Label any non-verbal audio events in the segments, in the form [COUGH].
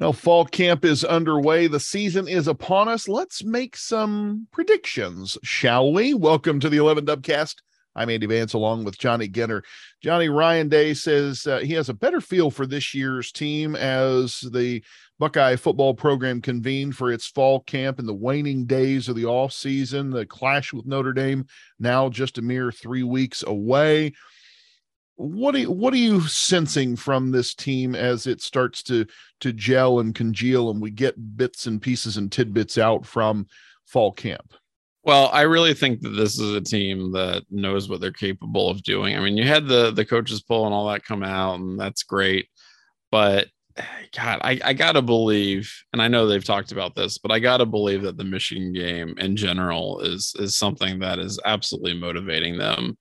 Well, fall camp is underway. The season is upon us. Let's make some predictions, shall we? Welcome to the 11 Dubcast. I'm Andy Vance along with Johnny Ginter. Johnny Ryan Day says uh, he has a better feel for this year's team as the Buckeye football program convened for its fall camp in the waning days of the off season. The clash with Notre Dame now just a mere three weeks away what are you, what are you sensing from this team as it starts to to gel and congeal and we get bits and pieces and tidbits out from fall camp? Well i really think that this is a team that knows what they're capable of doing. I mean you had the the coaches poll and all that come out and that's great but god i, I gotta believe and i know they've talked about this but i gotta believe that the michigan game in general is is something that is absolutely motivating them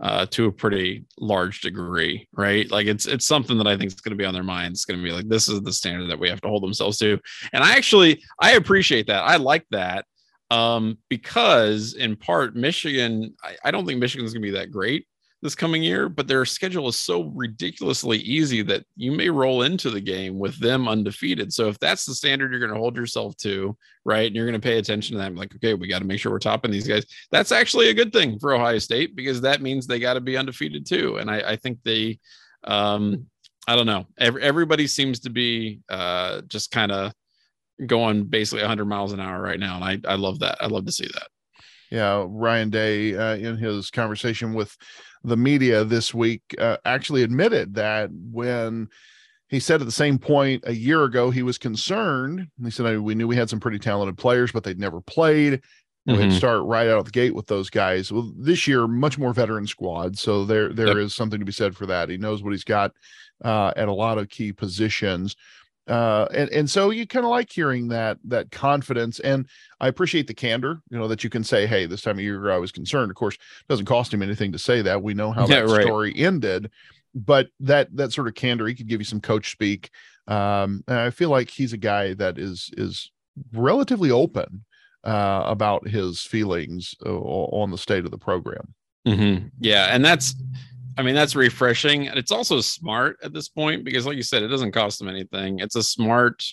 uh, to a pretty large degree, right? Like it's it's something that I think is going to be on their minds. It's going to be like this is the standard that we have to hold themselves to, and I actually I appreciate that. I like that um, because in part Michigan, I, I don't think Michigan's going to be that great this coming year, but their schedule is so ridiculously easy that you may roll into the game with them undefeated. So if that's the standard you're going to hold yourself to, right, and you're going to pay attention to them, like, okay, we got to make sure we're topping these guys. That's actually a good thing for Ohio State because that means they got to be undefeated too. And I, I think they, um, I don't know, Every, everybody seems to be uh, just kind of going basically 100 miles an hour right now, and I, I love that. I love to see that. Yeah, Ryan Day uh, in his conversation with the media this week uh, actually admitted that when he said at the same point a year ago he was concerned. He said we knew we had some pretty talented players, but they'd never played. Mm-hmm. We'd start right out of the gate with those guys. Well, this year, much more veteran squad, so there there yep. is something to be said for that. He knows what he's got uh, at a lot of key positions uh and and so you kind of like hearing that that confidence and i appreciate the candor you know that you can say hey this time of year i was concerned of course it doesn't cost him anything to say that we know how yeah, that right. story ended but that that sort of candor he could give you some coach speak um and i feel like he's a guy that is is relatively open uh about his feelings uh, on the state of the program mm-hmm. yeah and that's I mean, that's refreshing. And it's also smart at this point because, like you said, it doesn't cost them anything. It's a smart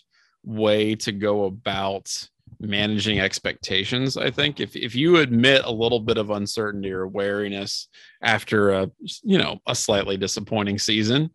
way to go about managing expectations. I think if, if you admit a little bit of uncertainty or wariness after a, you know, a slightly disappointing season,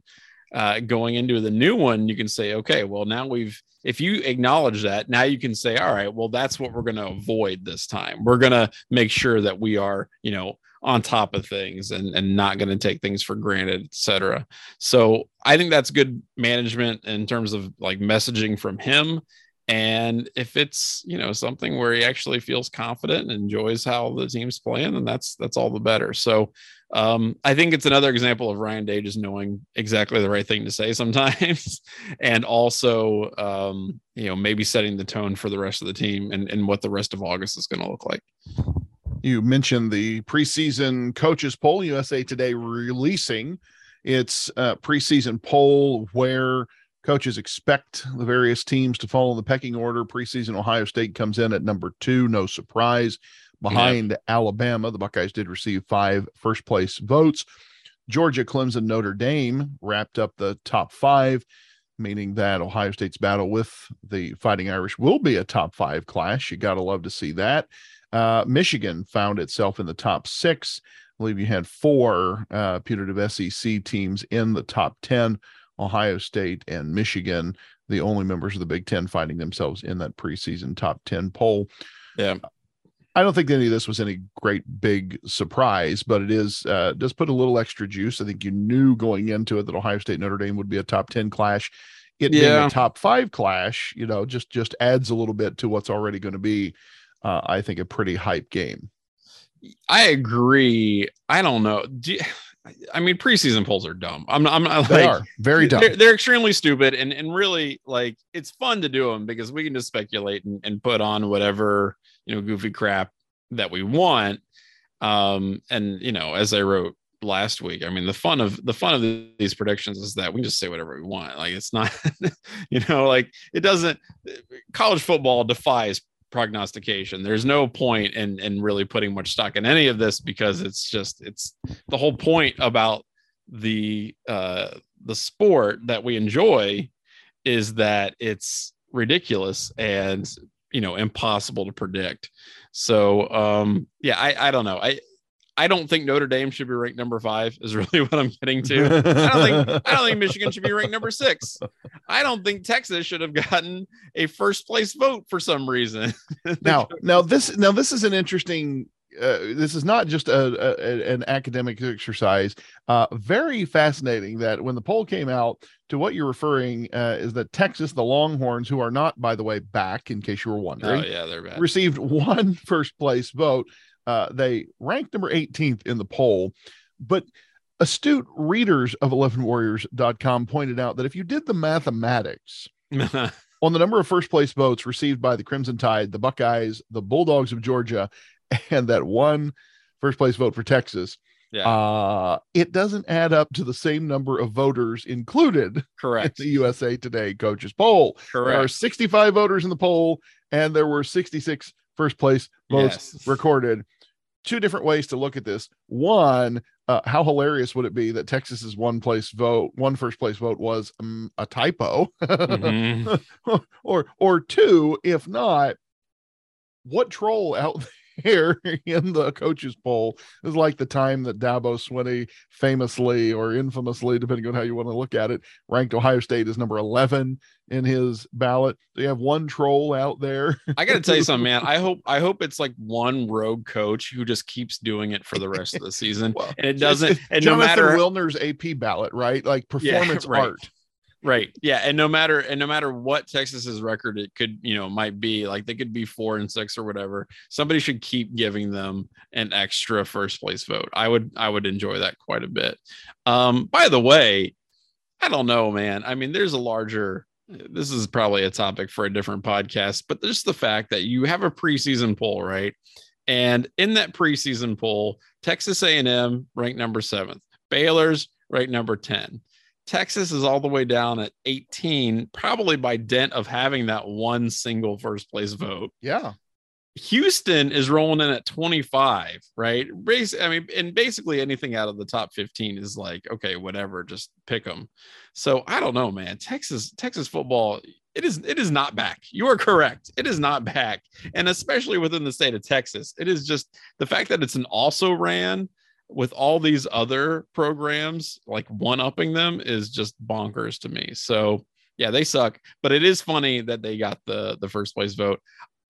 uh, going into the new one, you can say, okay, well, now we've, if you acknowledge that, now you can say, all right, well, that's what we're going to avoid this time. We're going to make sure that we are, you know, on top of things and, and not going to take things for granted, etc. So I think that's good management in terms of like messaging from him. And if it's you know something where he actually feels confident and enjoys how the team's playing, then that's that's all the better. So um, I think it's another example of Ryan Day just knowing exactly the right thing to say [LAUGHS] sometimes, and also um, you know maybe setting the tone for the rest of the team and, and what the rest of August is going to look like. You mentioned the preseason coaches poll. USA Today releasing its uh, preseason poll where coaches expect the various teams to follow the pecking order. Preseason Ohio State comes in at number two, no surprise. Behind yeah. Alabama, the Buckeyes did receive five first place votes. Georgia, Clemson, Notre Dame wrapped up the top five, meaning that Ohio State's battle with the Fighting Irish will be a top five clash. You got to love to see that. Uh, Michigan found itself in the top six. I believe you had four uh, putative SEC teams in the top 10 Ohio State and Michigan, the only members of the Big Ten finding themselves in that preseason top 10 poll. Yeah. I don't think any of this was any great big surprise, but it is uh, does put a little extra juice. I think you knew going into it that Ohio State Notre Dame would be a top 10 clash. It yeah. being a top five clash, you know, just just adds a little bit to what's already going to be uh, I think a pretty hype game. I agree. I don't know. Do you, I mean, preseason polls are dumb. I'm not. I'm not. They like, are very dumb. They're, they're, extremely stupid, and and really like it's fun to do them because we can just speculate and, and put on whatever you know goofy crap that we want. Um, and you know, as I wrote last week, I mean, the fun of the fun of these predictions is that we can just say whatever we want. Like it's not, [LAUGHS] you know, like it doesn't. College football defies prognostication. There's no point in in really putting much stock in any of this because it's just it's the whole point about the uh the sport that we enjoy is that it's ridiculous and you know impossible to predict. So um, yeah, I I don't know. I I don't think Notre Dame should be ranked number five. Is [LAUGHS] really what I'm getting to. I don't think I don't think Michigan should be ranked number six. I don't think Texas should have gotten a first place vote for some reason. [LAUGHS] now, now this now this is an interesting. Uh, this is not just a, a an academic exercise. Uh, very fascinating that when the poll came out, to what you're referring uh, is that Texas, the Longhorns, who are not, by the way, back in case you were wondering, oh yeah, they're back. received [LAUGHS] one first place vote. Uh, they ranked number 18th in the poll, but astute readers of 11warriors.com pointed out that if you did the mathematics [LAUGHS] on the number of first place votes received by the Crimson Tide, the Buckeyes, the Bulldogs of Georgia, [LAUGHS] and that one first place vote for Texas, yeah. uh, it doesn't add up to the same number of voters included [LAUGHS] Correct. in the USA Today coaches poll. Correct. There are 65 voters in the poll, and there were 66 first place votes Yes. recorded. Two different ways to look at this. One, uh, how hilarious would it be that Texas's one place vote, one first place vote was um, a typo, Mhm. [LAUGHS] or or two, if not, what troll out there [LAUGHS] in the coaches poll is like the time that Dabo Swinney famously or infamously, depending on how you want to look at it, ranked Ohio State as number 11 in his ballot. So you have one troll out there. I got to tell you something, man. [LAUGHS] I hope I hope it's like one rogue coach who just keeps doing it for the rest of the season, Well, and it doesn't. And no matter Wilner's AP ballot, right? Like [LAUGHS] performance right. art. Right, yeah, and no matter and no matter what Texas's record it could you know might be, like they could be four and six or whatever. Somebody should keep giving them an extra first place vote. I would I would enjoy that quite a bit. Um, by the way, I don't know, man. I mean, there's a larger. This is probably a topic for a different podcast, but just the fact that you have a preseason poll, right? And in that preseason poll, Texas A&M ranked number seventh, Baylor's ranked number 10. Texas is all the way down at 18, probably by dent of having that one single first place vote. Yeah. Houston is rolling in at 25, right? Bas- I mean, and basically anything out of the top 15 is like, okay, whatever, just pick them. So I don't know, man. Texas, Texas football, it is it is not back. You are correct. It is not back. And especially within the state of Texas, it is just the fact that it's an also ran with all these other programs, like one upping them is just bonkers to me. So yeah, they suck, but it is funny that they got the the first place vote.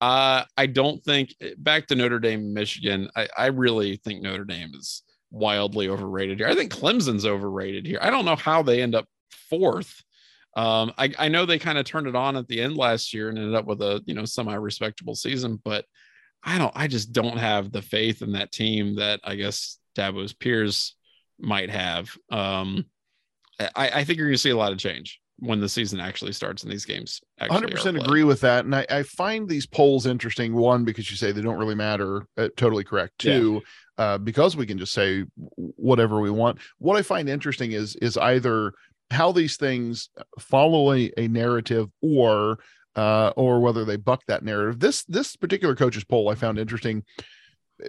Uh, I don't think back to Notre Dame, Michigan. I, I really think Notre Dame is wildly overrated here. I think Clemson's overrated here. I don't know how they end up fourth. Um, I, I know they kind of turned it on at the end last year and ended up with a you know semi-respectable season, but I don't. I just don't have the faith in that team that I guess Dabo's peers might have. Um, I, I think you're going to see a lot of change when the season actually starts and these games. actually 100% agree with that. And I, I find these polls interesting. One, because you say they don't really matter. Uh, totally correct. Yeah. Two, uh, because we can just say whatever we want. What I find interesting is is either how these things follow a, a narrative or uh, or whether they buck that narrative. This this particular coach's poll I found interesting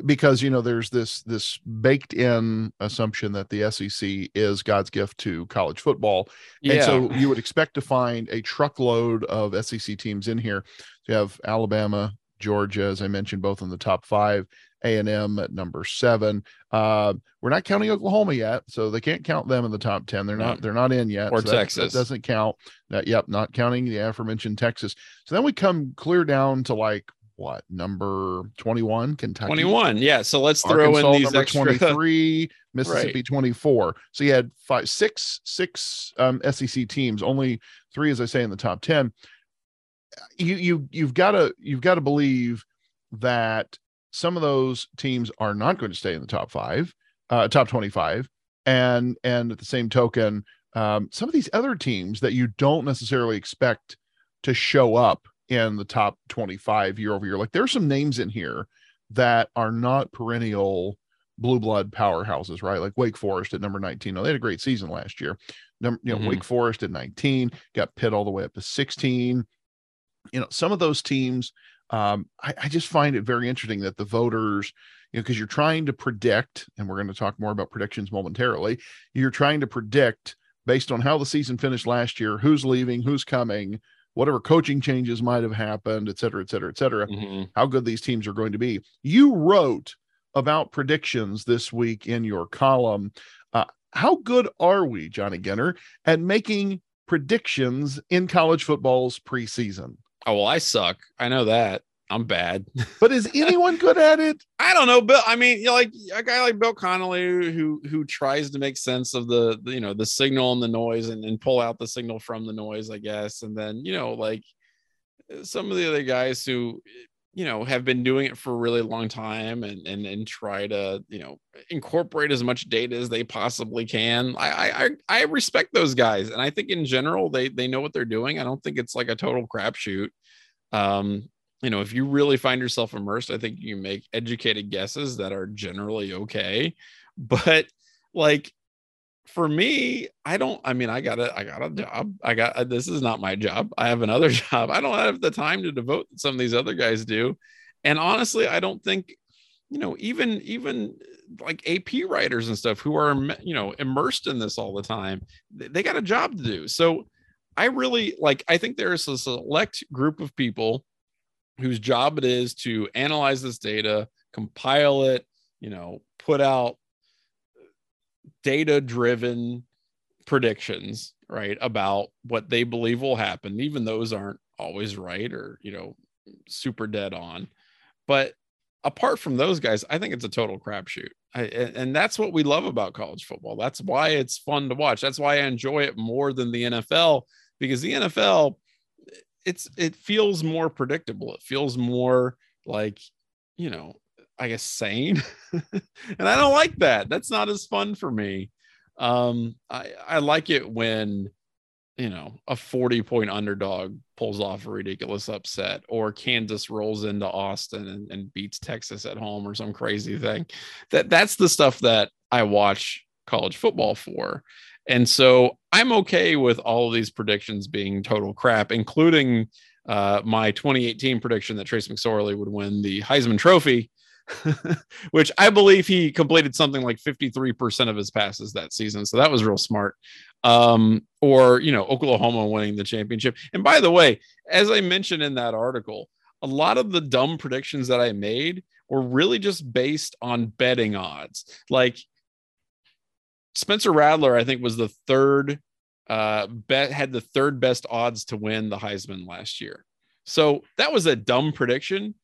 because you know there's this this baked in assumption that the SEC is God's gift to college football. Yeah. And so you would expect to find a truckload of SEC teams in here. So you have Alabama, Georgia, as I mentioned, both in the top five. A and M at number seven. Uh, we're not counting Oklahoma yet, so they can't count them in the top ten. They're not. No. They're not in yet. Or so that- that Texas. doesn't count. That, yep, not counting the aforementioned Texas. So then we come clear down to like what number twenty one? Kentucky. 21. Yeah. So let's throw Arkansas in these extra. [LAUGHS] 23, Mississippi 24. So you had five, six, six um, SEC teams, only three, as I say, in the top 10. You you you've got to you've got to believe that some of those teams are not going to stay in the top five, uh, top 25. And and at the same token, um, some of these other teams that you don't necessarily expect to show up in the top 25 year over year. Like there's some names in here that are not perennial blue blood powerhouses, right? Like Wake Forest at number 19. No, they had a great season last year. Number, you know, Mhm. Wake Forest at 19, got Pitt all the way up to 16. You know, some of those teams, um, I, I just find it very interesting that the voters, you know, because you're trying to predict, and we're going to talk more about predictions momentarily, you're trying to predict based on how the season finished last year, who's leaving, who's coming, whatever coaching changes might have happened, et cetera, et cetera, et cetera, mm-hmm. how good these teams are going to be. You wrote about predictions this week in your column. Uh, how good are we, Johnny Ginter, at making predictions in college football's preseason? Oh, well, I suck. I know that. I'm bad. [LAUGHS] but is anyone good at it? I don't know, Bill. I mean, you know, like a guy like Bill Connelly who who tries to make sense of the, the you know the signal and the noise and, and pull out the signal from the noise, I guess. And then you know, like some of the other guys who you know have been doing it for a really long time and and and try to you know incorporate as much data as they possibly can. I I I respect those guys, and I think in general they they know what they're doing. I don't think it's like a total crapshoot. Um, you know, if you really find yourself immersed, I think you make educated guesses that are generally okay. [LAUGHS] But like for me, I don't, I mean, I got a, I got a job. I got, uh, this is not my job. I have another [LAUGHS] job. I don't have the time to devote that some of these other guys do. And honestly, I don't think, you know, even, even like AP writers and stuff who are, you know, immersed in this all the time, they got a job to do. So I really like, I think there's a select group of people whose job it is to analyze this data, compile it, you know, put out data driven predictions, right, about what they believe will happen. Even those aren't always right or, you know, super dead on. But apart from those guys, I think it's a total crapshoot. And that's what we love about college football. That's why it's fun to watch. That's why I enjoy it more than the NFL because the NFL it's it feels more predictable. It feels more like, you know, I guess sane. [LAUGHS] and I don't like that. That's not as fun for me. Um, I, I like it when, you know, a 40 point underdog pulls off a ridiculous upset or Kansas rolls into Austin and, and beats Texas at home or some crazy thing. That that's the stuff that I watch college football for. And so I'm okay with all of these predictions being total crap, including uh, my 2018 prediction that Trace McSorley would win the Heisman Trophy, [LAUGHS] which I believe he completed something like 53% of his passes that season. So that was real smart. Um, or, you know, Oklahoma winning the championship. And by the way, as I mentioned in that article, a lot of the dumb predictions that I made were really just based on betting odds. Like Spencer Rattler, I think, was the third uh bet had the third best odds to win the Heisman last year. So that was a dumb prediction,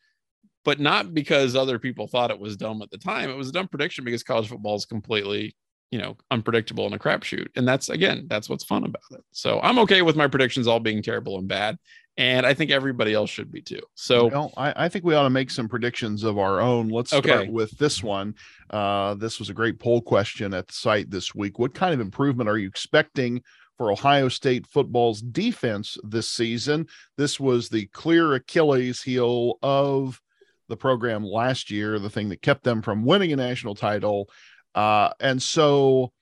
but not because other people thought it was dumb at the time. It was a dumb prediction because college football is completely, you know, unpredictable and a crapshoot. And that's again, that's what's fun about it. So I'm okay with my predictions all being terrible and bad and I think everybody else should be too. So well, I, I, think we ought to make some predictions of our own. Let's start okay. with this one. Uh, this was a great poll question at the site this week. What kind of improvement are you expecting for Ohio State football's defense this season? This was the clear Achilles heel of the program last year, the thing that kept them from winning a national title. Uh, and so,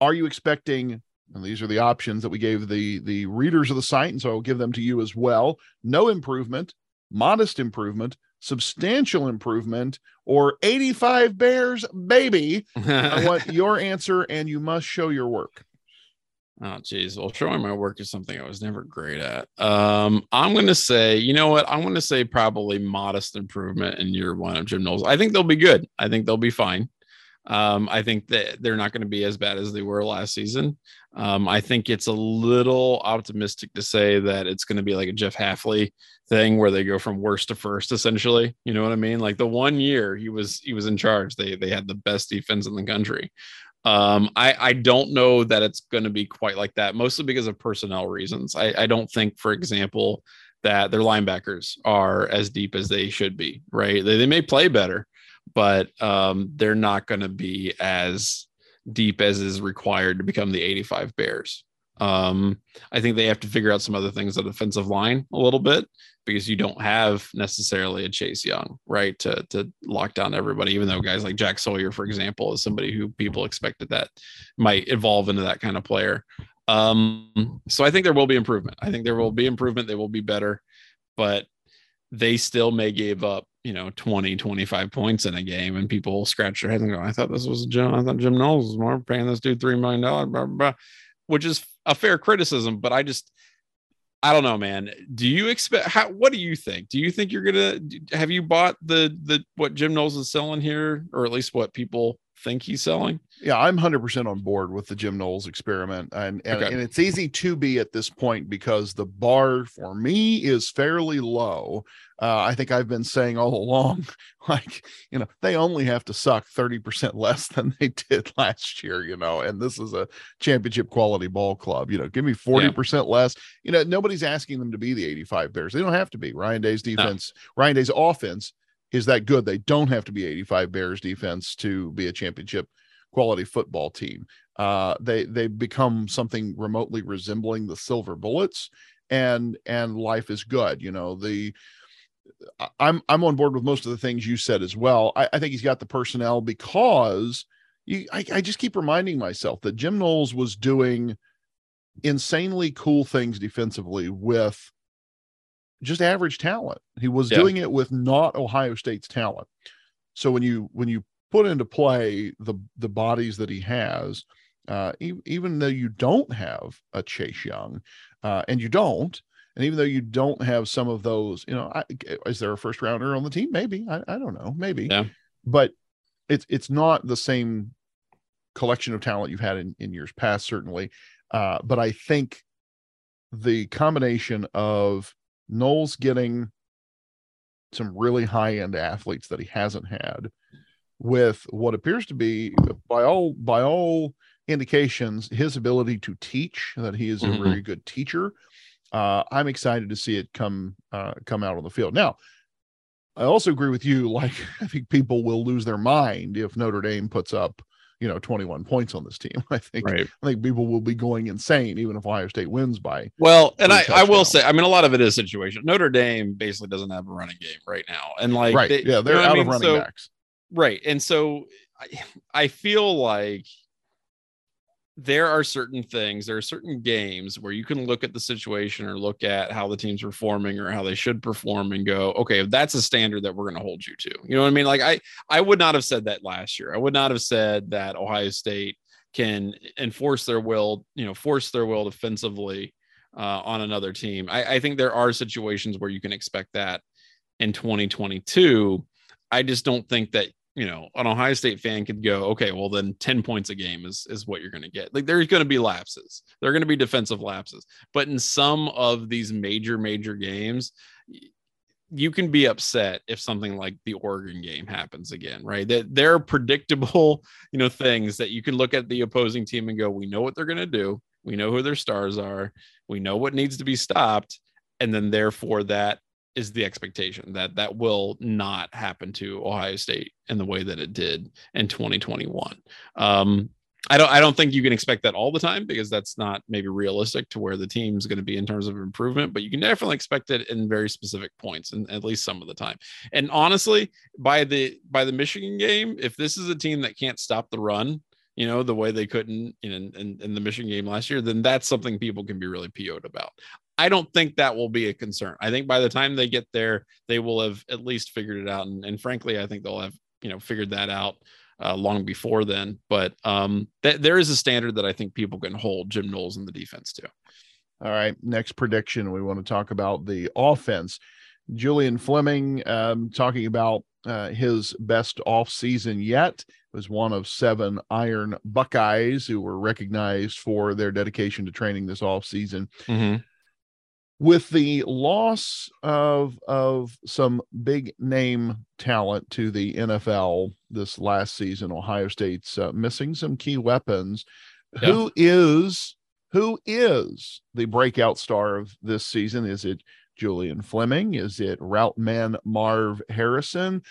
are you expecting and these are the options that we gave the the readers of the site and so i'll give them to you as well. No improvement modest improvement substantial improvement or 85 bears baby. I [LAUGHS] want your answer and you must show your work. Oh geez. Well showing my work is something i was never great at. Um i'm gonna say you know what? I'm gonna say probably modest improvement in year one of jim knowles i think they'll be good. I think they'll be fine. Um, I think that they're not going to be as bad as they were last season. Um, I think it's a little optimistic to say that it's going to be like a Jeff Hafley thing where they go from worst to first, essentially. You know what I mean? Like the one year he was he was in charge, they they had the best defense in the country. Um, I I don't know that it's going to be quite like that, mostly because of personnel reasons. I I don't think, for example, that their linebackers are as deep as they should be. Right? They they may play better, but um, they're not going to be as deep as is required to become the 85 Bears. Um, I think they have to figure out some other things on the defensive line a little bit because you don't have necessarily a Chase Young, right, to to lock down everybody. Even though guys like Jack Sawyer, for example, is somebody who people expected that might evolve into that kind of player. Um, so I think there will be improvement. I think there will be improvement. They will be better, but they still may give up you know 20 25 points in a game and people scratch their heads and go i thought this was jim i thought jim knowles was more paying this dude three million dollars which is a fair criticism, but I just I don't know, man. Do you expect how what do you think? Do you think you're gonna have you bought the the what Jim Knowles is selling here, or at least what people think he's selling? Yeah, I'm 100% on board with the Jim Knowles experiment. And, and, okay. and it's easy to be at this point because the bar for me is fairly low. Uh, I think I've been saying all along, [LAUGHS] like, you know, they only have to suck 30% less [LAUGHS] than they did last year, you know, and this is a championship quality ball club. You know, give me 40% yeah. less. You know, nobody's asking them to be the 85 Bears. They don't have to be. Ryan Day's defense, no. Ryan Day's offense is that good. They don't have to be 85 Bears defense to be a championship quality football team. Uh, they they become something remotely resembling the Silver Bullets, and and life is good. You know the. I'm I'm on board with most of the things you said as well. I, I think he's got the personnel because you I, I just keep reminding myself that Jim Knowles was doing insanely cool things defensively with just average talent. He was yeah. doing it with not Ohio State's talent. So when you when you put into play the the bodies that he has, uh, e- even though you don't have a Chase Young, uh, and you don't, and even though you don't have some of those, you know, I, is there a first rounder on the team? Maybe I, I don't know, maybe, yeah. but it's it's not the same collection of talent you've had in, in years past, certainly. Uh, but I think the combination of Knowles getting some really high end athletes that he hasn't had with what appears to be by all by all indications his ability to teach that he is a mm-hmm. very good teacher uh, i'm excited to see it come uh, come out on the field now i also agree with you like [LAUGHS] i think people will lose their mind if notre dame puts up you know 21 points on this team. [LAUGHS] I think right. i think people will be going insane even if ohio state wins by well and I, I will say i mean a lot of it is situation. Notre dame basically doesn't have a running game right now and like right. they, yeah they're you know out I mean? of running so, backs. Right and so I, I feel like there are certain things there are certain games where you can look at the situation or look at how the team's performing or how they should perform and go okay that's a standard that we're going to hold you to. You know what i mean? Like i i would not have said that last year. I would not have said that ohio state can enforce their will you know force their will defensively uh, on another team. I, I think there are situations where you can expect that in 2022 i just don't think that you know, an Ohio State fan could go, okay, well then 10 points a game is is what you're going to get. Like there's going to be lapses. There're going to be defensive lapses. But in some of these major major games, you can be upset if something like the Oregon game happens again, right? That there are predictable, [LAUGHS] you know, things that you can look at the opposing team and go, we know what they're going to do. We know who their stars are. We know what needs to be stopped. And then therefore that is the expectation that that will not happen to Ohio State in the way that it did in 2021. Um, I don't I don't think you can expect that all the time because that's not maybe realistic to where the team's going to be in terms of improvement, but you can definitely expect it in very specific points and at least some of the time. And honestly, by the by the Michigan game, if this is a team that can't stop the run, you know, the way they couldn't in, in, in the Michigan game last year, then that's something people can be really PO'd about. I don't think that will be a concern. I think by the time they get there, they will have at least figured it out. And, and frankly, I think they'll have, you know, figured that out uh, long before then. But um, th- there is a standard that I think people can hold Jim Knowles in the defense to. All right. Next prediction. We want to talk about the offense. Julian Fleming um, talking about uh, his best off season yet was one of seven Iron Buckeyes who were recognized for their dedication to training this off season. Mm-hmm with the loss of of some big name talent to the NFL this last season, Ohio State's uh, missing some key weapons. Yeah. Who is who is the breakout star of this season? Is it Julian Fleming? Is it route man Marv Harrison?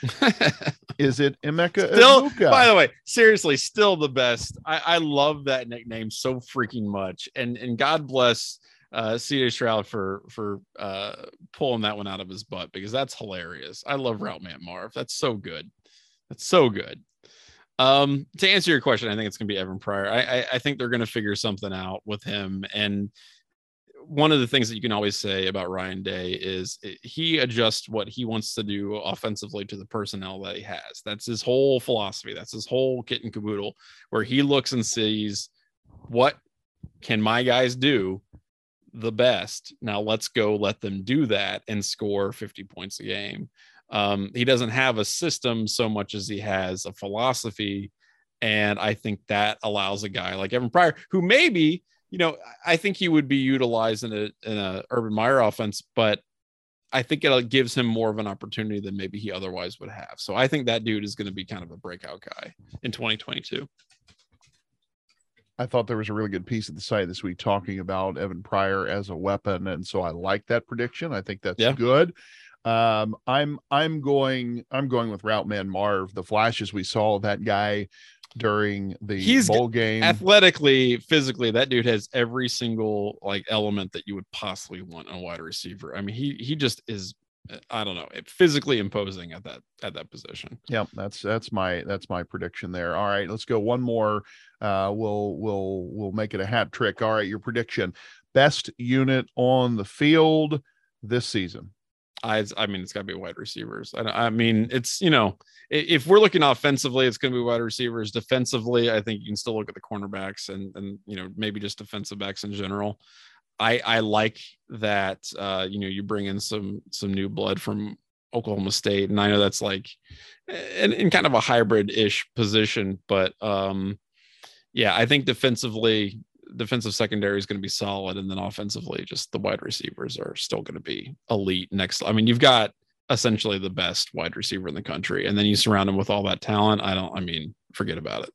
[LAUGHS] is it Emeka? Still, Egbuka? by the way, seriously, still the best. I, I love that nickname so freaking much. And and God bless uh CJ Stroud for for uh pulling that one out of his butt because that's hilarious. I love Route Man Marv. That's so good. That's so good. Um, to answer your question, I think it's gonna be Evan Pryor. I I, I think they're gonna figure something out with him. And one of the things that you can always say about Ryan Day is he adjusts what he wants to do offensively to the personnel that he has. That's his whole philosophy. That's his whole kit and caboodle, where he looks and sees what can my guys do the best? Now let's go let them do that and score 50 points a game. Um, he doesn't have a system so much as he has a philosophy. And I think that allows a guy like Evan Pryor, who maybe, you know, I think he would be utilized in a in a Urban Meyer offense, but I think it gives him more of an opportunity than maybe he otherwise would have. So I think that dude is going to be kind of a breakout guy in 2022. I thought there was a really good piece at the site this week talking about Evan Pryor as a weapon, and so I like that prediction. I think that's yeah. good. Um, I'm I'm going I'm going with Route Man Marv. The flashes we saw that guy during the He's bowl game. Athletically, physically, that dude has every single like element that you would possibly want in a wide receiver. I mean, he he just is I don't know, physically imposing at that at that position. Yeah, that's that's my that's my prediction there. All right, let's go one more. Uh, we'll we'll we'll make it a hat trick. All right, your prediction: best unit on the field this season. I I mean, it's got to be wide receivers. I, I mean, it's you know, if we're looking offensively, it's going to be wide receivers. Defensively, I think you can still look at the cornerbacks and and you know maybe just defensive backs in general. I I like that uh, you know you bring in some some new blood from Oklahoma State, and I know that's like in, in kind of a hybrid ish position, but um, yeah, I think defensively defensive secondary is going to be solid, and then offensively, just the wide receivers are still going to be elite. Next, I mean, you've got essentially the best wide receiver in the country, and then you surround him with all that talent. I don't. I mean, forget about it.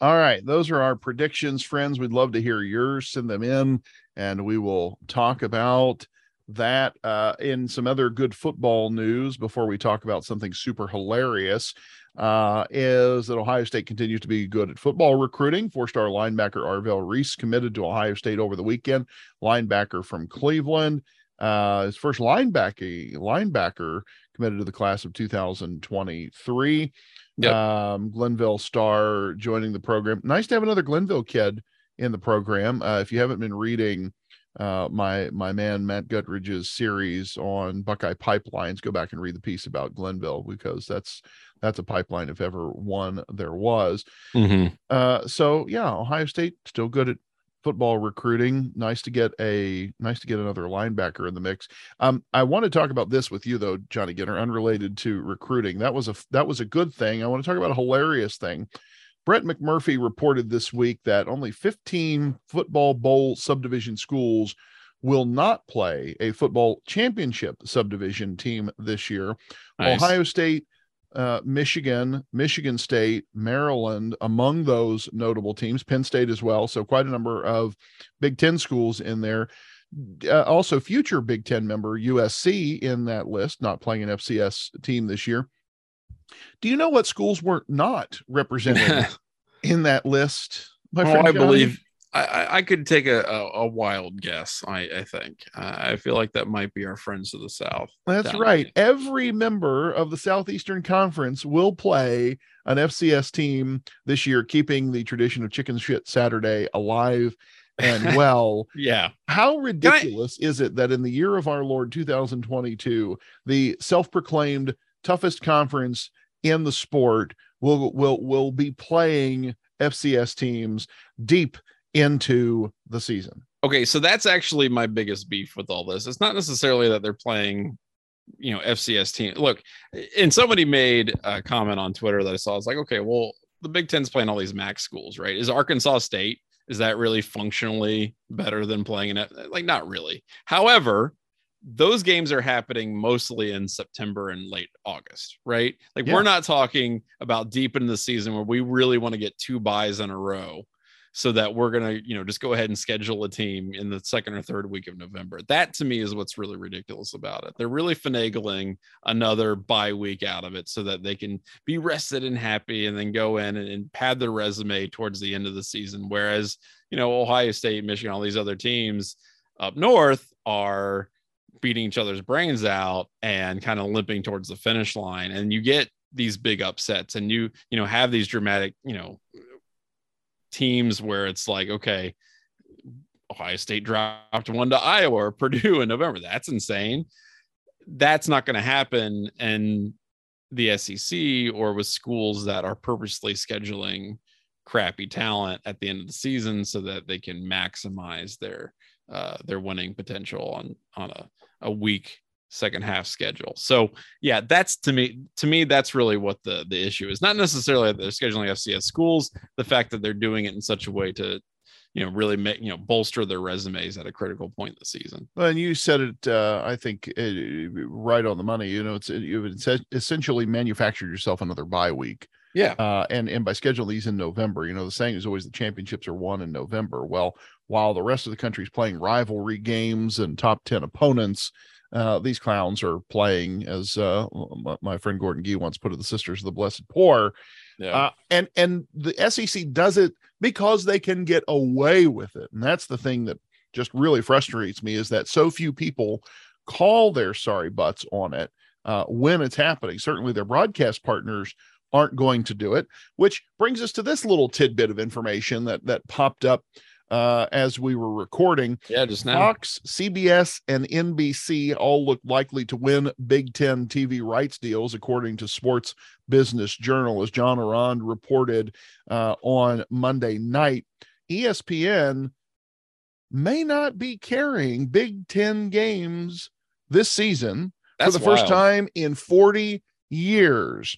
All right, those are our predictions, friends. We'd love to hear yours. Send them in, and we will talk about that uh, in some other good football news before we talk about something super hilarious uh, is that Ohio State continues to be good at football recruiting. Four star linebacker Arvell Reese committed to Ohio State over the weekend, linebacker from Cleveland. Uh, his first linebacker, linebacker committed to the class of 2023. Yep. Um, Glenville star joining the program. Nice to have another Glenville kid in the program. Uh, if you haven't been reading uh, my my man Matt Gutridge's series on Buckeye pipelines, go back and read the piece about Glenville because that's that's a pipeline if ever one there was. Mm-hmm. Uh, so yeah, Ohio State still good at football recruiting. Nice to get a nice to get another linebacker in the mix. Um, I want to talk about this with you though, Johnny Ginter, unrelated to recruiting. That was a that was a good thing. I want to talk about a hilarious thing. Brett McMurphy reported this week that only 15 football bowl subdivision schools will not play a football championship subdivision team this year. Nice. Ohio State, uh, Michigan, Michigan State, Maryland, among those notable teams, Penn State as well. So, quite a number of Big Ten schools in there. Uh, also, future Big Ten member USC in that list, not playing an FCS team this year. Do you know what schools were not [LAUGHS] represented in that list? My oh, I believe I, I could take a, a, a, wild guess. I, I think I feel like that might be our friends of the south. That's right. Every member of the Southeastern Conference will play an FCS team this year, keeping the tradition of Chicken Shit Saturday alive and [LAUGHS] well. yeah. How ridiculous I... is it that in the year of our Lord 2022, the self-proclaimed toughest conference in the sport will will will be playing FCS teams deep into the season. Okay, so that's actually my biggest beef with all this. It's not necessarily that they're playing, you know, FCS team. Look, and somebody made a comment on Twitter that I saw. It's like, okay, well, the Big Ten's playing all these MAC schools, right? Is Arkansas State is that really functionally better than playing in it? Like, not really. However, those games are happening mostly in September and late August, right? Like, yeah. we're not talking about deep in the season where we really want to get two buys in a row so that we're going to, you know, just go ahead and schedule a team in the second or third week of November. That to me is what's really ridiculous about it. They're really finagling another bye week out of it so that they can be rested and happy and then go in and, and pad their resume towards the end of the season. Whereas, you know, Ohio State, Michigan, all these other teams up north are beating each other's brains out and kind of limping towards the finish line. And you get these big upsets and you, you know, have these dramatic, you know, teams where it's like, okay, Ohio State dropped one to Iowa or Purdue in November. That's insane. That's not going to happen. And the SEC or with schools that are purposely scheduling crappy talent at the end of the season so that they can maximize their uh, their winning potential on on a, a week second half schedule. So yeah, that's to me to me that's really what the the issue is. Not necessarily that they're scheduling FCS schools, the fact that they're doing it in such a way to you know really make you know bolster their resumes at a critical point in the season. Well, and you said it, uh, I think, uh, right on the money. You know, it's you've essentially manufactured yourself another bye week. Yeah. Uh, and and by scheduling these in November, you know, the saying is always the championships are won in November. Well, while the rest of the country is playing rivalry games and top ten opponents, uh, these clowns are playing, as uh, my friend Gordon Gee once put it, the Sisters of the Blessed Poor. Yeah. Uh, and and the SEC does it because they can get away with it, and that's the thing that just really frustrates me is that so few people call their sorry butts on it uh, when it's happening. Certainly, their broadcast partners aren't going to do it. Which brings us to this little tidbit of information that that popped up uh, as we were recording. Yeah, just now. Fox, CBS, and NBC all look likely to win Big Ten TV rights deals, according to Sports Business Journal, as John Ourand reported uh, on Monday night. ESPN may not be carrying Big Ten games this season That's for the wild. first time in 40 years.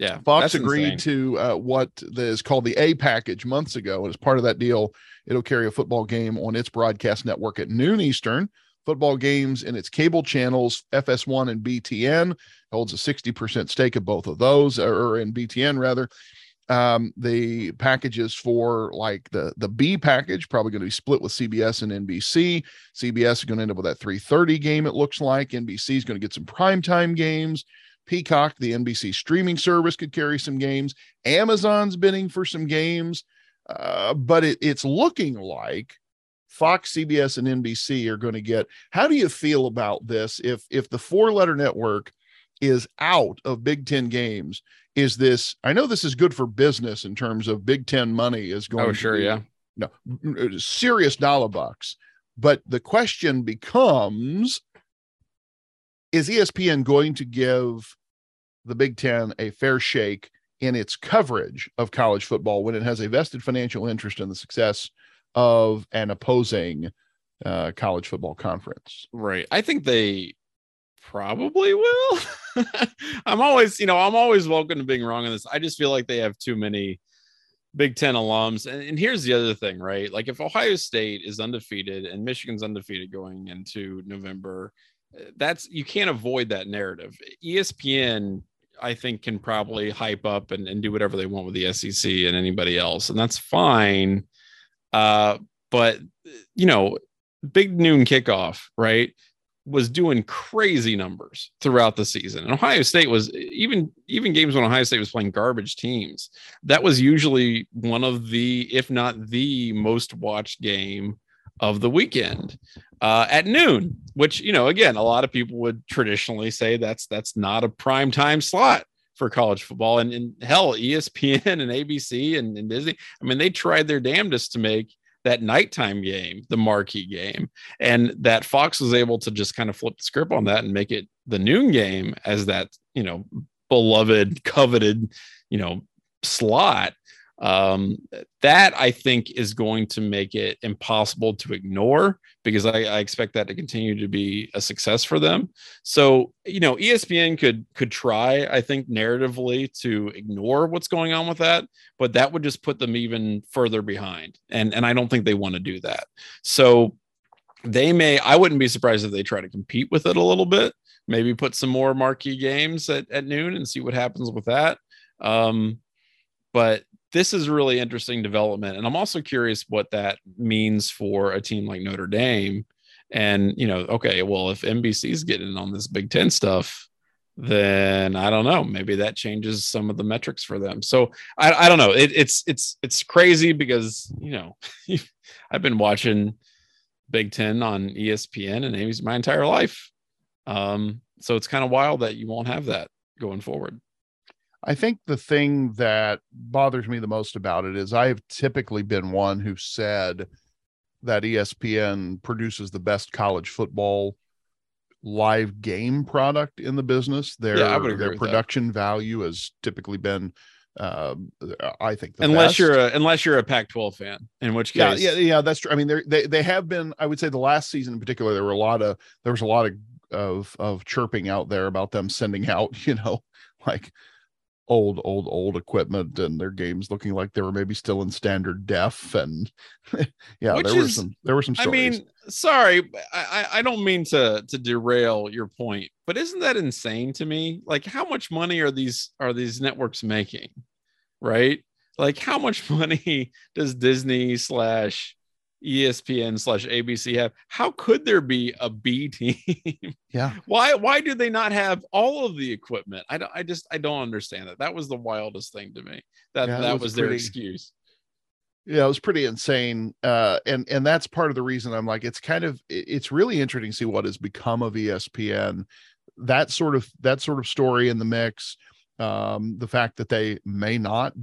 Yeah, Fox agreed insane. to uh, what is called the A package months ago, and as part of that deal, it'll carry a football game on its broadcast network at noon Eastern. Football games in its cable channels, FS1 and BTN, holds a 60% stake of both of those, or in BTN rather. Um, the packages for like the the B package probably going to be split with CBS and NBC. CBS is going to end up with that 3:30 game. It looks like NBC is going to get some primetime games. Peacock, the NBC streaming service, could carry some games. Amazon's bidding for some games, uh, but it, it's looking like Fox, CBS, and NBC are going to get. How do you feel about this? If if the four letter network is out of Big Ten games, is this? I know this is good for business in terms of Big Ten money is going. Oh, sure, be, yeah. No, serious dollar bucks. But the question becomes: Is ESPN going to give the Big Ten a fair shake in its coverage of college football when it has a vested financial interest in the success of an opposing uh, college football conference. Right. I think they probably will. [LAUGHS] I'm always, you know, I'm always welcome to being wrong on this. I just feel like they have too many Big Ten alums. And, and here's the other thing, right? Like if Ohio State is undefeated and Michigan's undefeated going into November, uh, that's you can't avoid that narrative. ESPN I think can probably hype up and, and do whatever they want with the SEC and anybody else, and that's fine. Uh, but you know, big noon kickoff, right? Was doing crazy numbers throughout the season. And Ohio State was even even games when Ohio State was playing garbage teams. That was usually one of the, if not the most watched game of the weekend uh, at noon, which you know, again, a lot of people would traditionally say that's that's not a prime time slot for college football. And, and hell, ESPN and ABC and, and Disney, I mean, they tried their damnedest to make that nighttime game the marquee game, and that Fox was able to just kind of flip the script on that and make it the noon game as that you know beloved, coveted, you know slot um, that I think is going to make it impossible to ignore because I, I, expect that to continue to be a success for them. So you know, ESPN could could try, I think, narratively to ignore what's going on with that, but that would just put them even further behind, and and I don't think they want to do that. So they may, I wouldn't be surprised if they try to compete with it a little bit. Maybe put some more marquee games at, at noon and see what happens with that. Um, but this is a really interesting development. And I'm also curious what that means for a team like Notre Dame. And, you know, okay, well, if NBC's getting on this Big Ten stuff, then I don't know. Maybe that changes some of the metrics for them. So I, I don't know. It, it's it's it's crazy because you know [LAUGHS] I've been watching Big Ten on ESPN and amy's my entire life. Um, so it's kind of wild that you won't have that going forward. I think the thing that bothers me the most about it is I have typically been one who said that ESPN produces the best college football live game product in the business. Their yeah, their production that. value has typically been um, I think unless best. you're a unless you're a Pac-12 fan, in which case, yeah, yeah, yeah, that's true. I mean, they they have been. I would say the last season in particular, there were a lot of there was a lot of of of chirping out there about them sending out, [LAUGHS] you know, like old old old equipment and their games looking like they were maybe still in standard def and [LAUGHS] yeah Which there is, were some there were some stories. i mean sorry i i don't mean to to derail your point but isn't that insane to me like how much money are these are these networks making right like how much [LAUGHS] money does disney slash ESPN slash ABC have. How could there be a B team? [LAUGHS] Yeah. why why do they not have all of the equipment? I don't I just I don't understand it. That was the wildest thing to me. That yeah, that was, was their excuse. Yeah, it was pretty insane. Uh and and that's part of the reason I'm like it's kind of it's really interesting to see what has become of ESPN. That sort of that sort of story in the mix. Um, the fact that they may not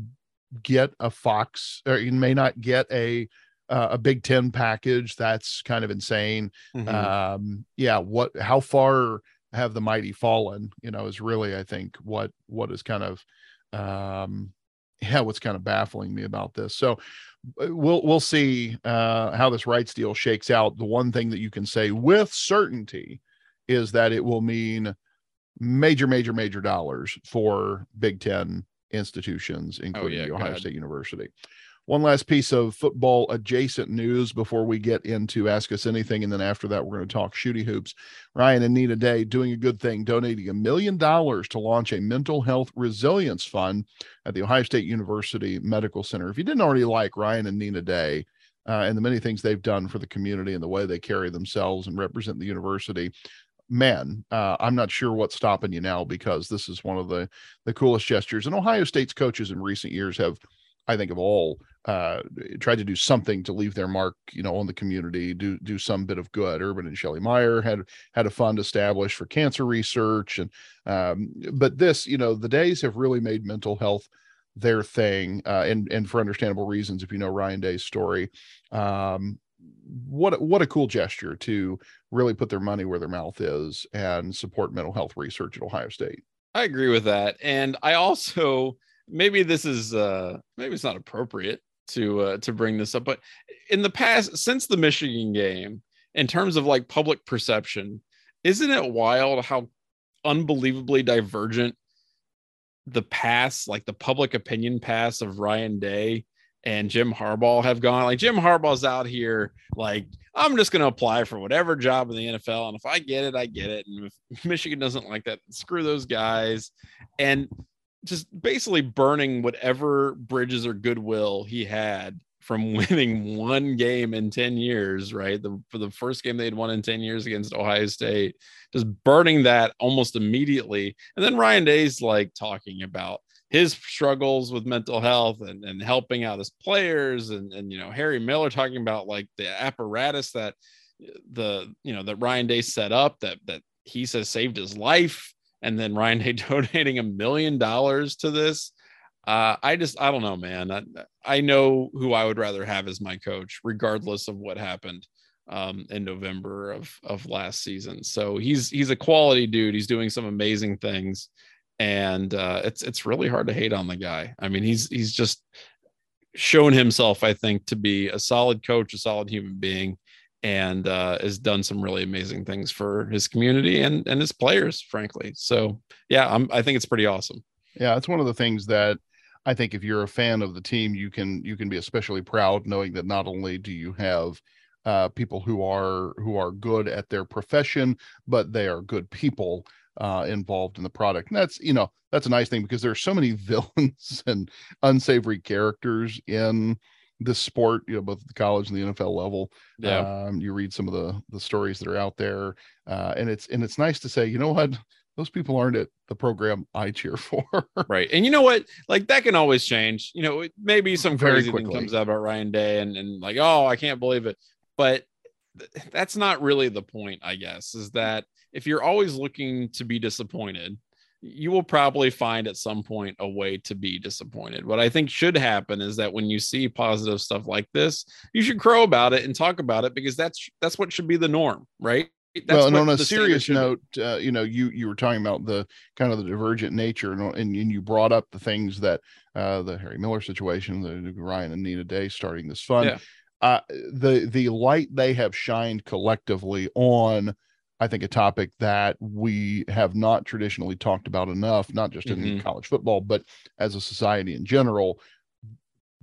get a Fox or you may not get a uh, a Big Ten package. That's kind of insane. Mm-hmm. Um, yeah, what? How far have the mighty fallen? You know, is really I think what what is kind of um, [LAUGHS] yeah, what's kind of baffling me about this. So uh, we'll we'll see uh, how this rights deal shakes out. The one thing that you can say with certainty is that it will mean major, major, major dollars for Big Ten institutions, including oh, yeah, Ohio State University. One last piece of football adjacent news before we get into Ask Us Anything. And then after that, we're going to talk shooty hoops. Ryan and Nina Day doing a good thing, donating a million dollars to launch a mental health resilience fund at the Ohio State University Medical Center. If you didn't already like Ryan and Nina Day, uh, and the many things they've done for the community and the way they carry themselves and represent the university, man, uh, I'm not sure what's stopping you now because this is one of the the coolest gestures. And Ohio State's coaches in recent years have I think of all uh, tried to do something to leave their mark, you know, on the community, do do some bit of good. Urban and Shelley Meyer had had a fund established for cancer research, and um, but this, you know, the days have really made mental health their thing, uh, and and for understandable reasons. If you know Ryan Day's story, um, what what a cool gesture to really put their money where their mouth is and support mental health research at Ohio State. I agree with that, and I also maybe this is uh maybe it's not appropriate to uh to bring this up but in the past since the michigan game in terms of like public perception isn't it wild how unbelievably divergent the pass like the public opinion pass of ryan day and Jim Harbaugh have gone. Like Jim Harbaugh's out here, like I'm just going to apply for whatever job in the NFL, and if I get it, I get it. And if [LAUGHS] Michigan doesn't like that, screw those guys. And just basically burning whatever bridges or goodwill he had from [LAUGHS] winning one game in 10 years, right? The, for the first game they'd won in 10 years against Ohio State, just burning that almost immediately. And then Ryan Day's like talking about his struggles with mental health and, and helping out his players and, and, you know, Harry Miller talking about like the apparatus that uh, the, you know, that Ryan Day set up that, that he says saved his life and then Ryan [LAUGHS] Day donating a million dollars to this. Uh, I just, I don't know, man. I, I, know who I would rather have as my coach, regardless of what happened um, in November of of last season. So he's he's a quality dude. He's doing some amazing things, and uh, it's it's really hard to hate on the guy. I mean, he's he's just shown himself, I think, to be a solid coach, a solid human being, and uh, has done some really amazing things for his community and and his players, frankly. So yeah, I'm, I think it's pretty awesome. Yeah, it's one of the things that I think if you're a fan of the team, you can you can be especially proud knowing that not only do you have uh, people who are who are good at their profession, but they are good people uh, involved in the product. And that's you know that's a nice thing because there are so many [LAUGHS] villains and unsavory characters in this sport, you know, both the college and the NFL level. Yeah. Um, you read some of the the stories that are out there, uh, and it's and it's nice to say, you know what, those people aren't at the program I cheer [LAUGHS] for. right. And you know what? Like that can always change. You know, maybe some crazy thing comes out about Ryan Day and, and like, oh, I can't believe it. But that's not really the point, I guess, is that if you're always looking to be disappointed, you will probably find at some point a way to be disappointed. What I think should happen is that when you see positive stuff like this, you should crow about it and talk about it because that's that's what should be the norm, right? That's well, and on a serious note, uh, you know, you you were talking about the kind of the divergent nature, and and, and you brought up the things that uh, the Harry Miller situation, the Ryan and Nina Day starting this fund, yeah. uh, the the light they have shined collectively on. I think a topic that we have not traditionally talked about enough, not just in mm-hmm. college football, but as a society in general.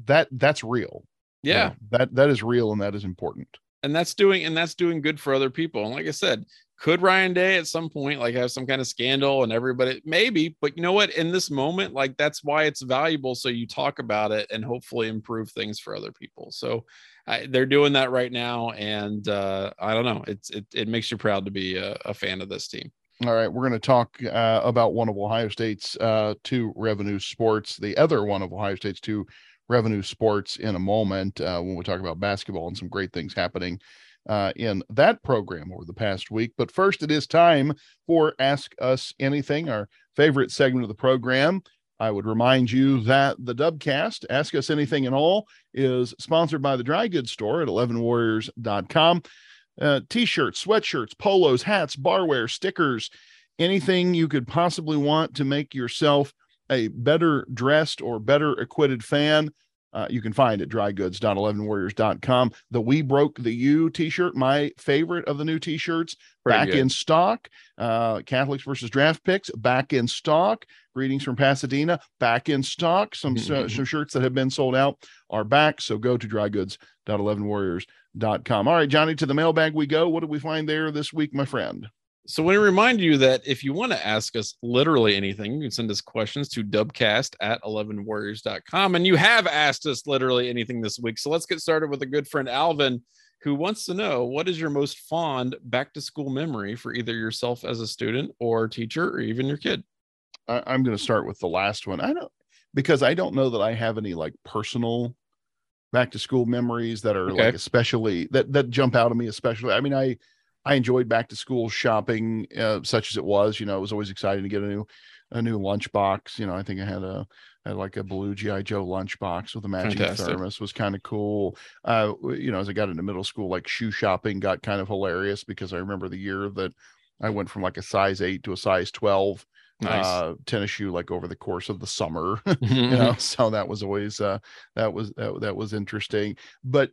That that's real. Yeah, you that that is real and that is important and that's doing and that's doing good for other people. And like I said, could Ryan Day at some point like have some kind of scandal and everybody maybe, but you know what? In this moment, like that's why it's valuable. So you talk about it and hopefully improve things for other people. So I, they're doing that right now, and uh, I don't know. It's it it makes you proud to be a, a fan of this team. All right, we're going to talk uh, about one of Ohio State's uh, two revenue sports, the other one of Ohio State's two revenue sports in a moment uh, when we talk about basketball and some great things happening uh, in that program over the past week. But first, it is time for Ask Us Anything, our favorite segment of the program. I would remind you that the Dubcast, Ask Us Anything and All, is sponsored by the Dry Goods Store at 11warriors.com. Uh, T shirts, sweatshirts, polos, hats, barware, stickers, anything you could possibly want to make yourself a better dressed or better acquitted fan, uh, you can find at drygoods.11warriors.com. The We Broke the U t shirt, my favorite of the new t shirts, back good. in stock. Uh, Catholics versus draft picks, back in stock. Greetings from Pasadena, back in stock. Some, [LAUGHS] mm-hmm. uh, some shirts that have been sold out are back. So go to drygoods.11warriors.com. All right, Johnny, to the mailbag we go. What did we find there this week, my friend? So, we remind you that if you want to ask us literally anything, you can send us questions to dubcast at 11warriors.com. And you have asked us literally anything this week. So, let's get started with a good friend, Alvin, who wants to know what is your most fond back to school memory for either yourself as a student or teacher or even your kid? I, I'm going to start with the last one. I don't, because I don't know that I have any like personal back to school memories that are okay. like especially that that jump out of me especially i mean i I enjoyed back to school shopping, uh, such as it was. You know, it was always exciting to get a new a new lunchbox. You know, I think I had a had like a blue GI Joe lunchbox with a matching Fantastic. thermos. Was kind of cool. Uh, you know, as I got into middle school, like shoe shopping got kind of hilarious because I remember the year that I went from like a size eight to a size twelve. Nice. uh tennis shoe like over the course of the summer [LAUGHS] you know so that was always uh that was that, that was interesting but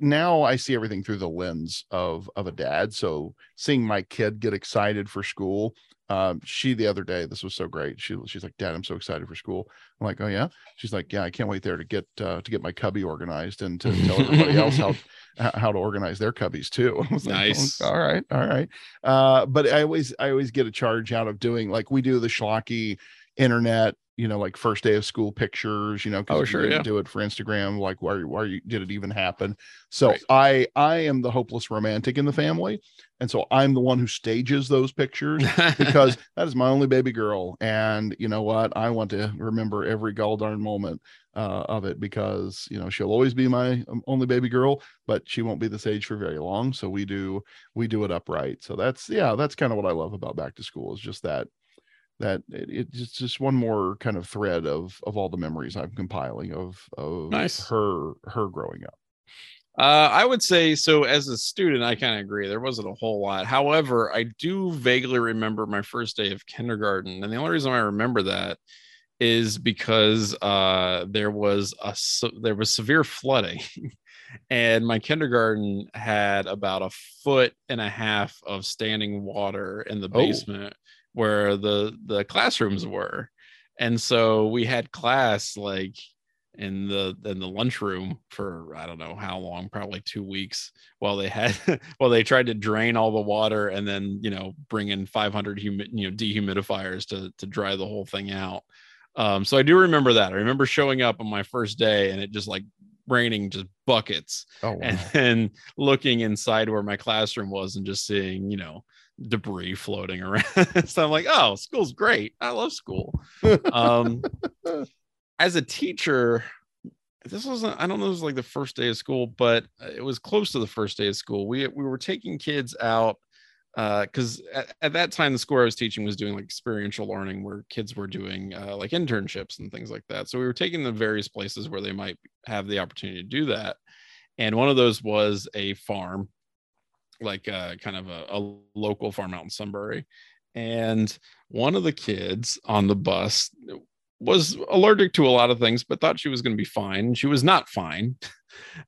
now I see everything through the lens of of a dad. So seeing my kid get excited for school, um, she the other day, this was so great. She she's like, Dad, I'm so excited for school. I'm like, Oh yeah. She's like, Yeah, I can't wait there to get uh, to get my cubby organized and to tell everybody else how [LAUGHS] how to organize their cubbies too. [LAUGHS] I was nice. Oh, all right, all right. Uh, but I always I always get a charge out of doing like we do the schlocky internet you know, like first day of school pictures, you know, because oh, sure, yeah. do it for Instagram. Like, why, why you, did it even happen? So right. I, I am the hopeless romantic in the family. And so I'm the one who stages those pictures because [LAUGHS] that is my only baby girl. And you know what? I want to remember every gall darn moment uh, of it because, you know, she'll always be my um, only baby girl, but she won't be this age for very long. So we do, we do it upright. So that's, yeah, that's kind of what I love about back to school is just that that it, it's just one more kind of thread of of all the memories I'm compiling of of nice. her her growing up. Uh, I would say so. As a student, I kind of agree. There wasn't a whole lot. However, I do vaguely remember my first day of kindergarten, and the only reason I remember that is because uh, there was a there was severe flooding, [LAUGHS] and my kindergarten had about a foot and a half of standing water in the oh. basement. Where the the classrooms were and so we had class like in the in the lunchroom for I don't know how long, probably two weeks, while they had [LAUGHS] while they tried to drain all the water and then you know bring in 500 humi- you know dehumidifiers to to dry the whole thing out. Um, so I do remember that. I remember showing up on my first day and it just like raining just buckets, oh, [LAUGHS] wow. and then looking inside where my classroom was and just seeing you know debris floating around. [LAUGHS] so I'm like, oh, school's great. I love school. Um, [LAUGHS] as a teacher, this wasn't, I don't know, it was like the first day of school, but it was close to the first day of school. We, we were taking kids out because uh, at, at, that time the school I was teaching was doing like experiential learning where kids were doing uh, like internships and things like that. So we were taking them various places where they might have the opportunity to do that. And one of those was a farm like uh, kind of a, a local farm out in Sunbury, and one of the kids on the bus was allergic to a lot of things, but thought she was going to be fine. She was not fine. [LAUGHS]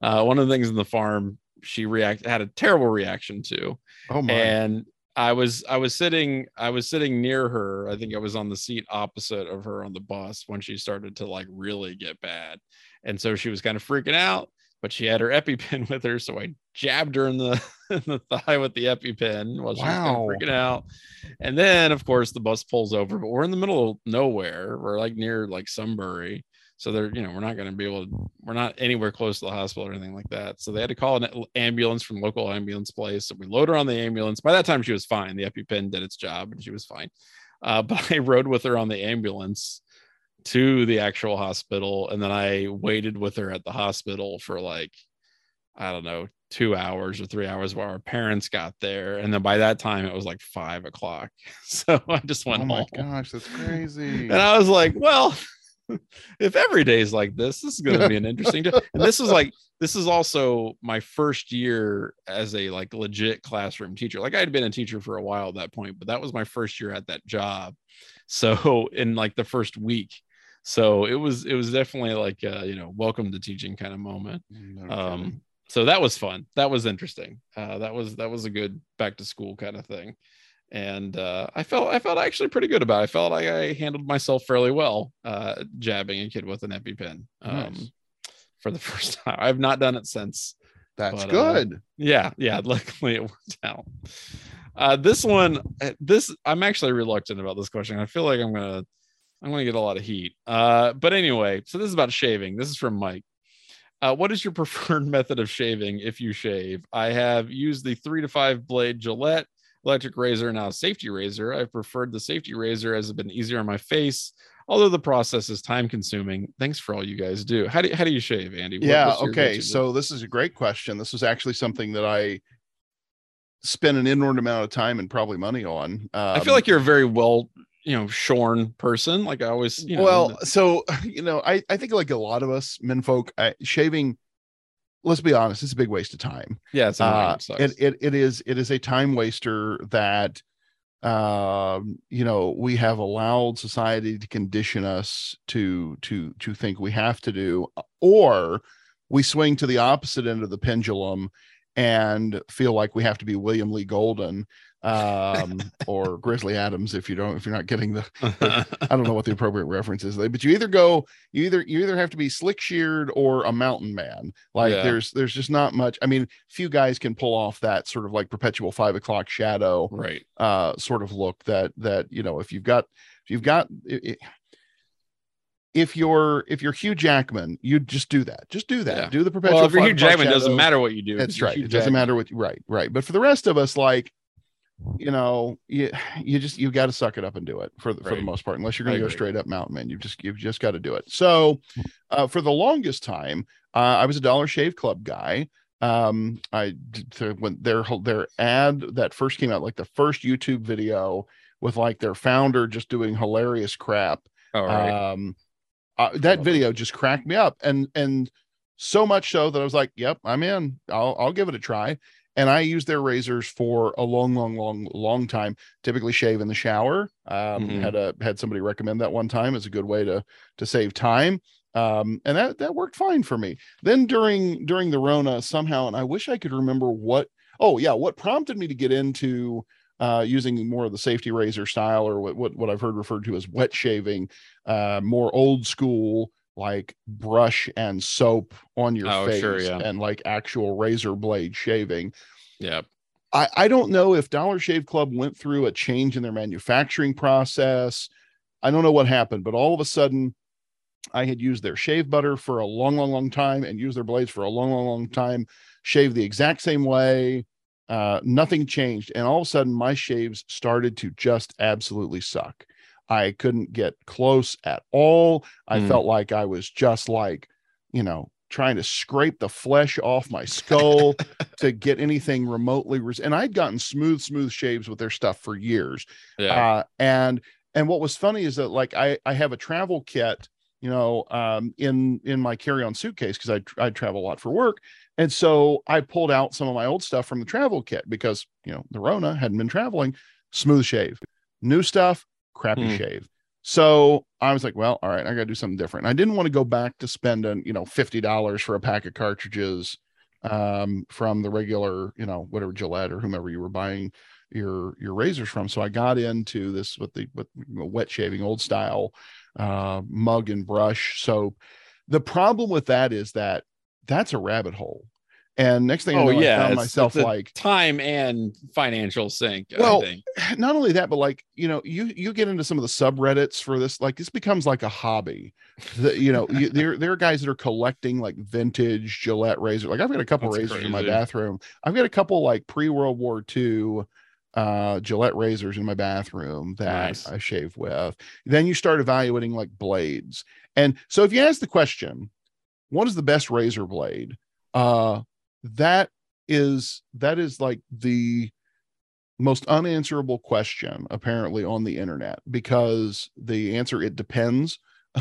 Uh, one of the things in the farm she react had a terrible reaction to. Oh my! And I was I was sitting I was sitting near her. I think I was on the seat opposite of her on the bus when she started to like really get bad. And so she was kind of freaking out, but she had her EpiPen [LAUGHS] with her. So I jabbed her in the, [LAUGHS] in the thigh with the EpiPen while she was Wow. freaking out. And then of course the bus pulls over, but we're in the middle of nowhere. We're like near like Sunbury. So they're, you know, we're not going to be able to, we're not anywhere close to the hospital or anything like that. So they had to call an ambulance from local ambulance place. So we load her on the ambulance. By that time, she was fine. The EpiPen did its job and she was fine. Uh, [LAUGHS] but I rode with her on the ambulance to the actual hospital. And then I waited with her at the hospital for like, I don't know, two hours or three hours while our parents got there. And then by that time, it was like five o'clock. [LAUGHS] So I just went Oh my home. gosh, that's crazy. And I was like, well, [LAUGHS] if every day is like this, this is going to be an interesting day. And this is like, this is also my first year as a like legit classroom teacher. Like I had been a teacher for a while at that point, but that was my first year at that job. So in like the first week. So it was, it was definitely like, uh, you know, welcome to teaching kind of moment. Kidding. um so that was fun. That was interesting. Uh that was that was a good back to school kind of thing. And uh i felt i felt actually pretty good about it. I felt like i handled myself fairly well uh jabbing a kid with an epipen um Nice. for the [LAUGHS] first time. I've not done it since that's but, uh, good. yeah yeah [LAUGHS] luckily it worked out. Uh this one uh, this i'm actually reluctant about this question. I feel like i'm gonna i'm gonna get a lot of heat uh but anyway so this is about shaving this is from mike uh, what is your [LAUGHS] preferred method of shaving if you shave? I have used the three to five blade Gillette electric razor, now safety razor. I've preferred the safety razor as it's been easier on my face, although the process is time consuming. Thanks for all you guys do. How do, how do you shave, Andy? What- yeah okay so this is a great question this was actually something that i spent an inordinate amount of time and probably money on um, I feel like you're a very well, you know, shorn person. Like I always, you know, well so [LAUGHS] you know i i think like a lot of us men folk I, shaving let's be honest it's a big waste of time yeah, it's uh. It, it, it is it is a time waster that um you know we have allowed society to condition us to to to think we have to do or we swing to the opposite end of the pendulum and feel like we have to be william lee golden um or grizzly adams if you don't if you're not getting [LAUGHS] the I don't know what the appropriate reference is, but you either go, you either you either have to be slick sheared or a mountain man. Like Yeah. there's there's just not much. I mean, few guys can pull off that sort of like perpetual five o'clock shadow right. uh sort of look that that you know if you've got if you've got i- i- if you're if you're Hugh Jackman, you just do that. Just do that. Yeah. Do the perpetual. Well, if you're Hugh Jackman, it doesn't matter what you do. That's right. Hugh It doesn't matter what You, right, right. But for the rest of us, like, you know, you you just you've got to suck it up and do it for the for the most part. Unless you're going to go straight up mountain man, you've just you've just got to do it. So, uh, for the longest time, uh, I was a Dollar Shave Club guy. Um, I when their their ad that first came out, like the first YouTube video with like their founder just doing hilarious crap All right. um uh, that video just cracked me up and and so much so that i was like yep i'm in i'll i'll give it a try and i used their razors for a long long long long time typically shave in the shower. Um Mhm. had a had somebody recommend that one time as a good way to to save time. Um and that that worked fine for me. Then during during the rona somehow and i wish i could remember what oh yeah what prompted me to get into uh, using more of the safety razor style or what, what what I've heard referred to as wet shaving, uh, more old school like brush and soap on your Oh, face sure, yeah. and like actual razor blade shaving. yeah. I, I don't know if Dollar Shave Club went through a change in their manufacturing process. I don't know what happened, but all of a sudden, I had used their shave butter for a long, long, long time and used their blades for a long, long, long time, shaved the exact same way. Uh, nothing changed. And all of a sudden, my shaves started to just absolutely suck. I couldn't get close at all. I Hmm. felt like I was just like, you know, trying to scrape the flesh off my skull to [LAUGHS] get anything remotely res- and I'd gotten smooth smooth shaves with their stuff for years. Yeah. Uh and and what was funny is that like I I have a travel kit, you know, um in in my carry-on suitcase because I I travel a lot for work And so I pulled out some of my old stuff from the travel kit because, you know, the Rona hadn't been traveling, smooth shave. New stuff, crappy Hmm. shave. So I was like, well, all right, I got to do something different. I didn't want to go back to spending, you know, $50 for a pack of cartridges um, from the regular, you know, whatever Gillette or whomever you were buying your your razors from. So I got into this with the with wet shaving old style uh, mug and brush soap. The problem with that is that that's a rabbit hole. And next thing I Oh know, yeah, I found it's- myself it's like, time and financial sink. Well, I think. [SIGHS] not only that, but like you know, you you get into some of the subreddits for this, like this becomes like a hobby. The, you know, you, there there are guys that are collecting like vintage Gillette razors. Like I've got a couple That's razors in my bathroom. I've got a couple like pre World War II uh Gillette razors in my bathroom that Nice. I shave with. Then you start evaluating like blades. And so if you ask the question, what is the best razor blade? Uh that is that is like the most unanswerable question apparently on the internet because the answer it depends [LAUGHS]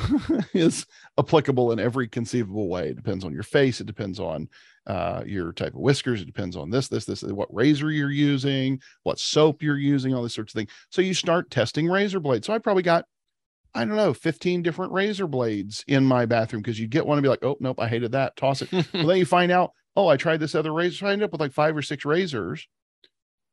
is applicable in every conceivable way. It depends on your face it depends on uh, your type of whiskers it depends on this this this what razor you're using what soap you're using all these sorts of things. So you start testing razor blades. So i probably got i don't know 15 different razor blades in my bathroom because you get one and be like oh nope i hated that. Toss it. [LAUGHS] Well, then you find out, oh, I tried this other razor. So I ended up with like five or six razors.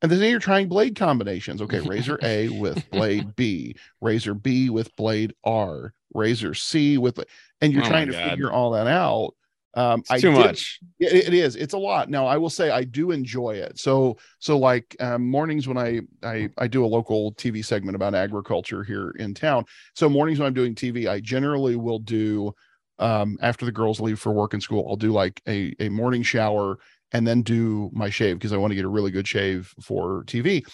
And then you're trying blade combinations. Okay, razor A [LAUGHS] with blade B, razor B with blade R, razor C with, and you're Oh trying to God. figure all that out. Um, It's too did- much. it, it is. It's a lot. Now, I will say I do enjoy it. So, so like um, mornings when I I I do a local TV segment about agriculture here in town. So mornings when I'm doing TV, I generally will do um, after the girls leave for work and school. I'll do like a a morning shower and then do my shave because I want to get a really good shave for TV.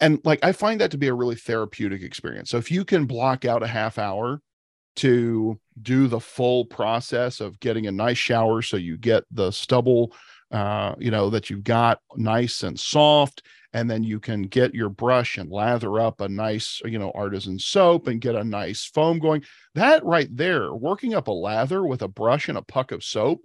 And like I find that to be a really therapeutic experience. So if you can block out a half hour to do the full process of getting a nice shower so you get the stubble uh you know that you've got nice and soft and then you can get your brush and lather up a nice you know artisan soap and get a nice foam going. That right there working up a lather with a brush and a puck of soap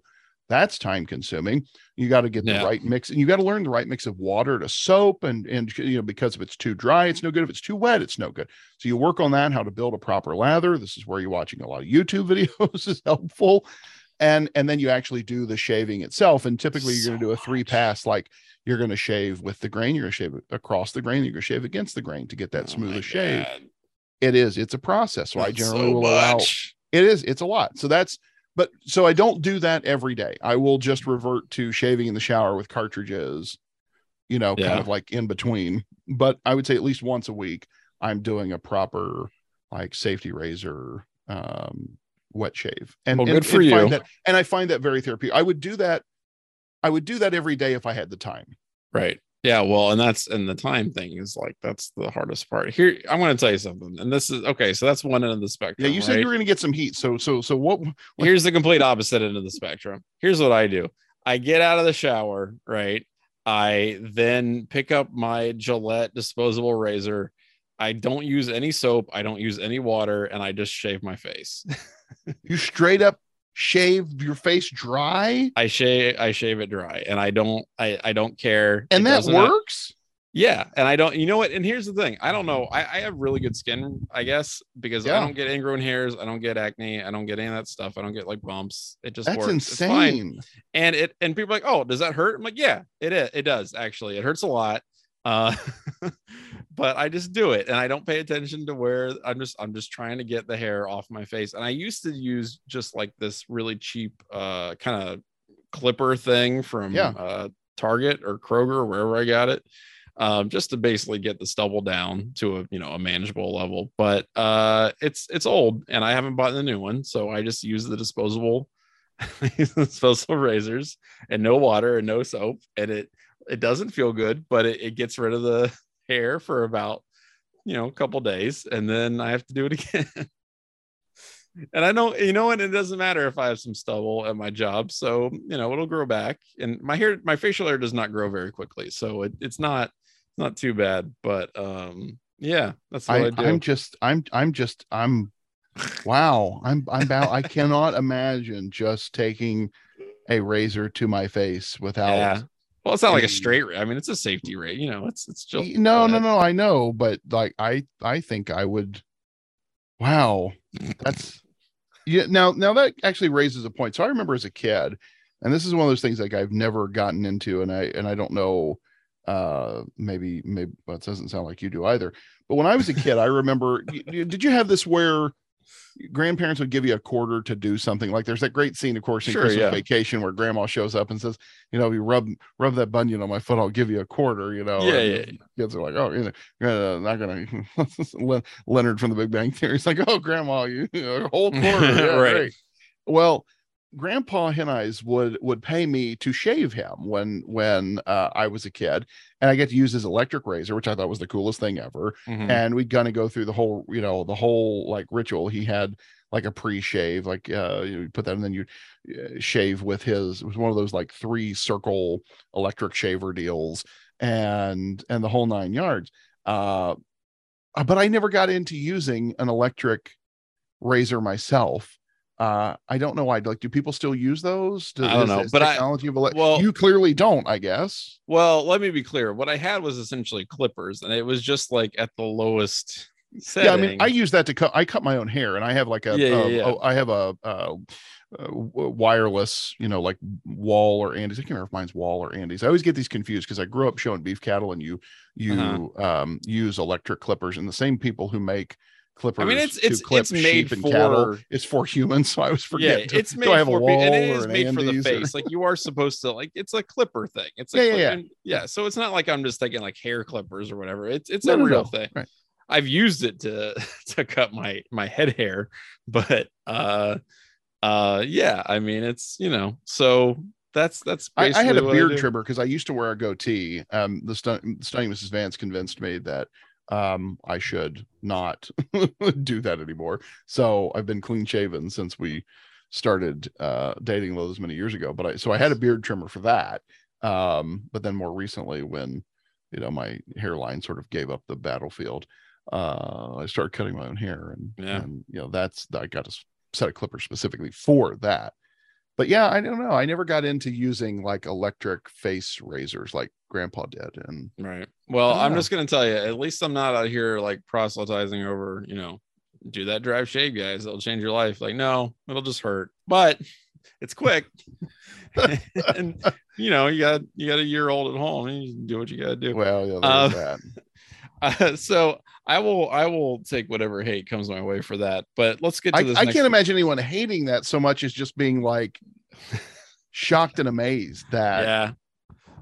that's time consuming. You got to get the right mix and you got to learn the right mix of water to soap and and you know because if it's too dry it's no good. If it's too wet it's no good. So you work on that how to build a proper lather. This is where you're watching a lot of youtube [LAUGHS] videos is helpful and and then you actually do the shaving itself and typically you're going to do a three pass like you're going to shave with the grain you're going to shave across the grain you're going to shave against the grain to get that Oh my smoothest shave God. it is it's a process so i generally so will allow it is it's a lot so that's but so i don't do that every day i will just revert to shaving in the shower with cartridges you know Yeah. kind of like in between but i would say at least once a week i'm doing a proper like safety razor um wet shave and Well, and- good for and find you. that, and i find that very therapeutic i would do that i would do that every day if i had the time Right. Yeah. Well, and that's and the time thing is like that's the hardest part. Here, I'm going to tell you something, and this is okay. So that's one end of the spectrum. yeah you said right? you were going to get some heat so so so what Here's the complete opposite end of the spectrum. Here's what I do. I get out of the shower, right? I then pick up my Gillette disposable razor. I don't use any soap. I don't use any water, and I just shave my face. [LAUGHS] you straight up shave your face dry I shave. I shave it dry, and I don't. I I don't care. and It that works Yeah, and I don't. You know what? And here's the thing. I don't know. I, I have really good skin, I guess, because Yeah. I don't get ingrown hairs. I don't get acne. I don't get any of that stuff. I don't get like bumps. It just that's works. It's fine. insane and it and people are like oh does that hurt i'm like yeah it it does actually it hurts a lot uh [LAUGHS] but i just do it and i don't pay attention to where i'm just i'm just trying to get the hair off my face and i used to use just like this really cheap uh kind of clipper thing from Yeah. uh target or kroger or wherever i got it um, just to basically get the stubble down to a you know a manageable level but uh it's it's old and i haven't bought the new one so i just use the disposable [LAUGHS] disposable razors and no water and no soap and it it doesn't feel good but it, it gets rid of the hair for about you know a couple days and then i have to do it [LAUGHS] again. And i don't you know and it doesn't matter if i have some stubble at my job. So you know it'll grow back. And my hair my facial hair does not grow very quickly. So it, it's not not too bad. But um yeah that's what i, I, do. I'm just, I'm, I'm just, I'm, wow, I'm, I'm about, I [LAUGHS] cannot imagine just taking a razor to my face without. Yeah. Well, it's not like a straight. ra- I mean, it's a safety rate. You know, it's it's just no, no, no. I know, but like I, I think I would. Wow, that's yeah. Now, now that actually raises a point. So I remember as a kid, and this is one of those things like I've never gotten into, and I and I don't know. Uh, maybe maybe well, it doesn't sound like you do either. But when I was a kid, I remember. did you have this where? Grandparents would give you a quarter to do something like there's that great scene of course in Sure, christmas yeah. vacation where grandma shows up and says you know if you rub rub that bunion on my foot i'll give you a quarter you know Yeah, yeah, kids are like oh you know uh, not gonna [LAUGHS] leonard from the big bang theory is like oh grandma you, you know, whole quarter [LAUGHS] yeah, Right. great. well grandpa Hennies would would pay me to shave him when when uh, i was a kid and i get to use his electric razor which i thought was the coolest thing ever Mhm. and we'd gonna go through the whole you know the whole like ritual. He had like a pre-shave like uh you put that and then you uh, shave with his it was one of those like three circle electric shaver deals and and the whole nine yards. Uh, but i never got into using an electric razor myself uh i don't know why like do people still use those Do- I don't know, but I- of ele- well- you clearly don't i guess Well, let me be clear. What I had was essentially clippers, and it was just like at the lowest setting. Yeah, I mean, I use that to cut. I cut my own hair, and I have like a, Yeah, yeah, uh, yeah. oh, I have a, uh, uh, wireless, you know, like Wahl or Andis. I can't remember if mine's Wahl or Andis. I always get these confused because I grew up showing beef cattle, and you you Uh-huh. um use electric clippers, and the same people who make clippers. it's- to it's- clip it's made and cattle. for- It's for humans, so I was forget. yeah, do- it's do made I have a for pe- Wahl and it is an made for the Andis or- face. Like you are supposed to like it's a clipper thing. It's a Yeah, yeah, clip- yeah. and- yeah. So it's not like I'm just thinking like hair clippers or whatever. It's it's No, a no, real no. thing. Right. I've used it to [LAUGHS] to cut my my head hair, but uh uh yeah, I mean it's you know so that's that's I, I had a beard trimmer because I used to wear a goatee. Um, the stun- stunning Mrs. Vance convinced me that um I should not [LAUGHS] do that anymore. So I've been clean shaven since we started uh dating those many years ago. But I so I had a beard trimmer for that. Um, but then more recently, when you know my hairline sort of gave up the battlefield, uh, I started cutting my own hair, and Yeah. and you know that's I got a set of clippers specifically for that but yeah i don't know i never got into using like electric face razors like grandpa did and Right. Well, I'm don't just gonna tell you, at least I'm not out here like proselytizing over, you know, do that drive shave, guys. It'll change your life. Like, no, it'll just hurt, but it's quick. [LAUGHS] and you know, you got you got a year old at home, and you do what you gotta do. well yeah Uh, that Uh, [LAUGHS] so I will I will take whatever hate comes my way for that. But let's get to I, this. I can't imagine anyone hating that so much as just being like shocked and amazed that Yeah.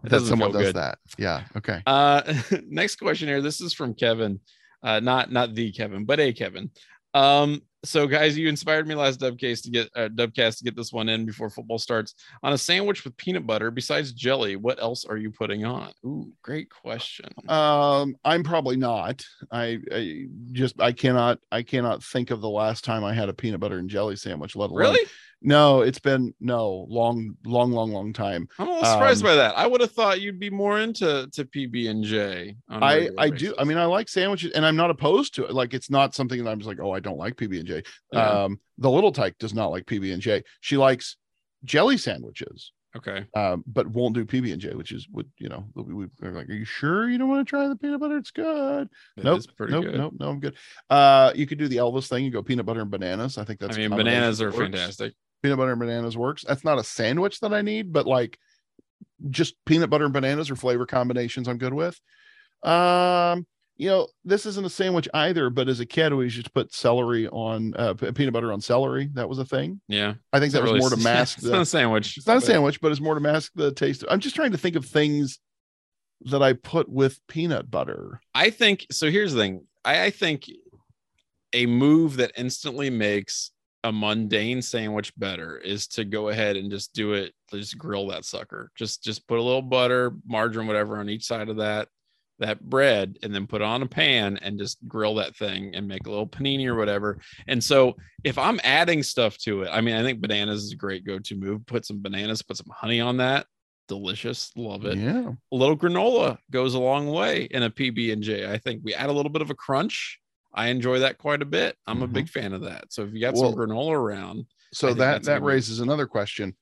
That someone does good. that yeah okay Uh, [LAUGHS] next question here. This is from Kevin, uh, not not the Kevin, but a Kevin. Um, so guys, you inspired me last Dubcast to get uh, Dubcast to get this one in before football starts. On a sandwich with peanut butter, besides jelly, what else are you putting on? Ooh, great question. um i'm probably not I, I just i cannot i cannot think of the last time i had a peanut butter and jelly sandwich let alone Really? No it's been no long long long long time I'm a little surprised Um, by that. I would have thought you'd be more into to PB and J. I I do. I mean, I like sandwiches, and I'm not opposed to it. Like, it's not something that I'm just like, oh, I don't like PB and J. Yeah. Um, the little tyke does not like PB and J. She likes jelly sandwiches, okay. um, but won't do PB and J, which is what you know. We, we're like, are you sure you don't want to try the peanut butter? It's good. It nope, pretty nope, good. nope, no, I'm good. Uh, you could do the Elvis thing. You go peanut butter and bananas. I think that's. I mean, bananas are fantastic. Peanut butter and bananas works. That's not a sandwich that I need, but like just peanut butter and bananas or flavor combinations I'm good with. Um, you know, this isn't a sandwich either, but as a kid, we used to put celery on uh, peanut butter on celery. That was a thing. Yeah. I think that was really- more to [LAUGHS] mask It's not a sandwich. It's not a sandwich, but it's more to mask the taste. I'm just trying to think of things that I put with peanut butter. I think so. Here's the thing. I, I think a move that instantly makes a mundane sandwich better is to go ahead and just do it. Just grill that sucker. Just just put a little butter, margarine, whatever on each side of that that bread, and then put it on a pan and just grill that thing and make a little panini or whatever. And so if I'm adding stuff to it, I mean, I think bananas is a great go-to move. Put some bananas, put some honey on that. Delicious, love it Yeah. a little granola goes a long way in a PB and J. I think we add a little bit of a crunch. I enjoy that quite a bit. I'm a Mhm. big fan of that. So if you got Well, some granola around, So that that raises another question.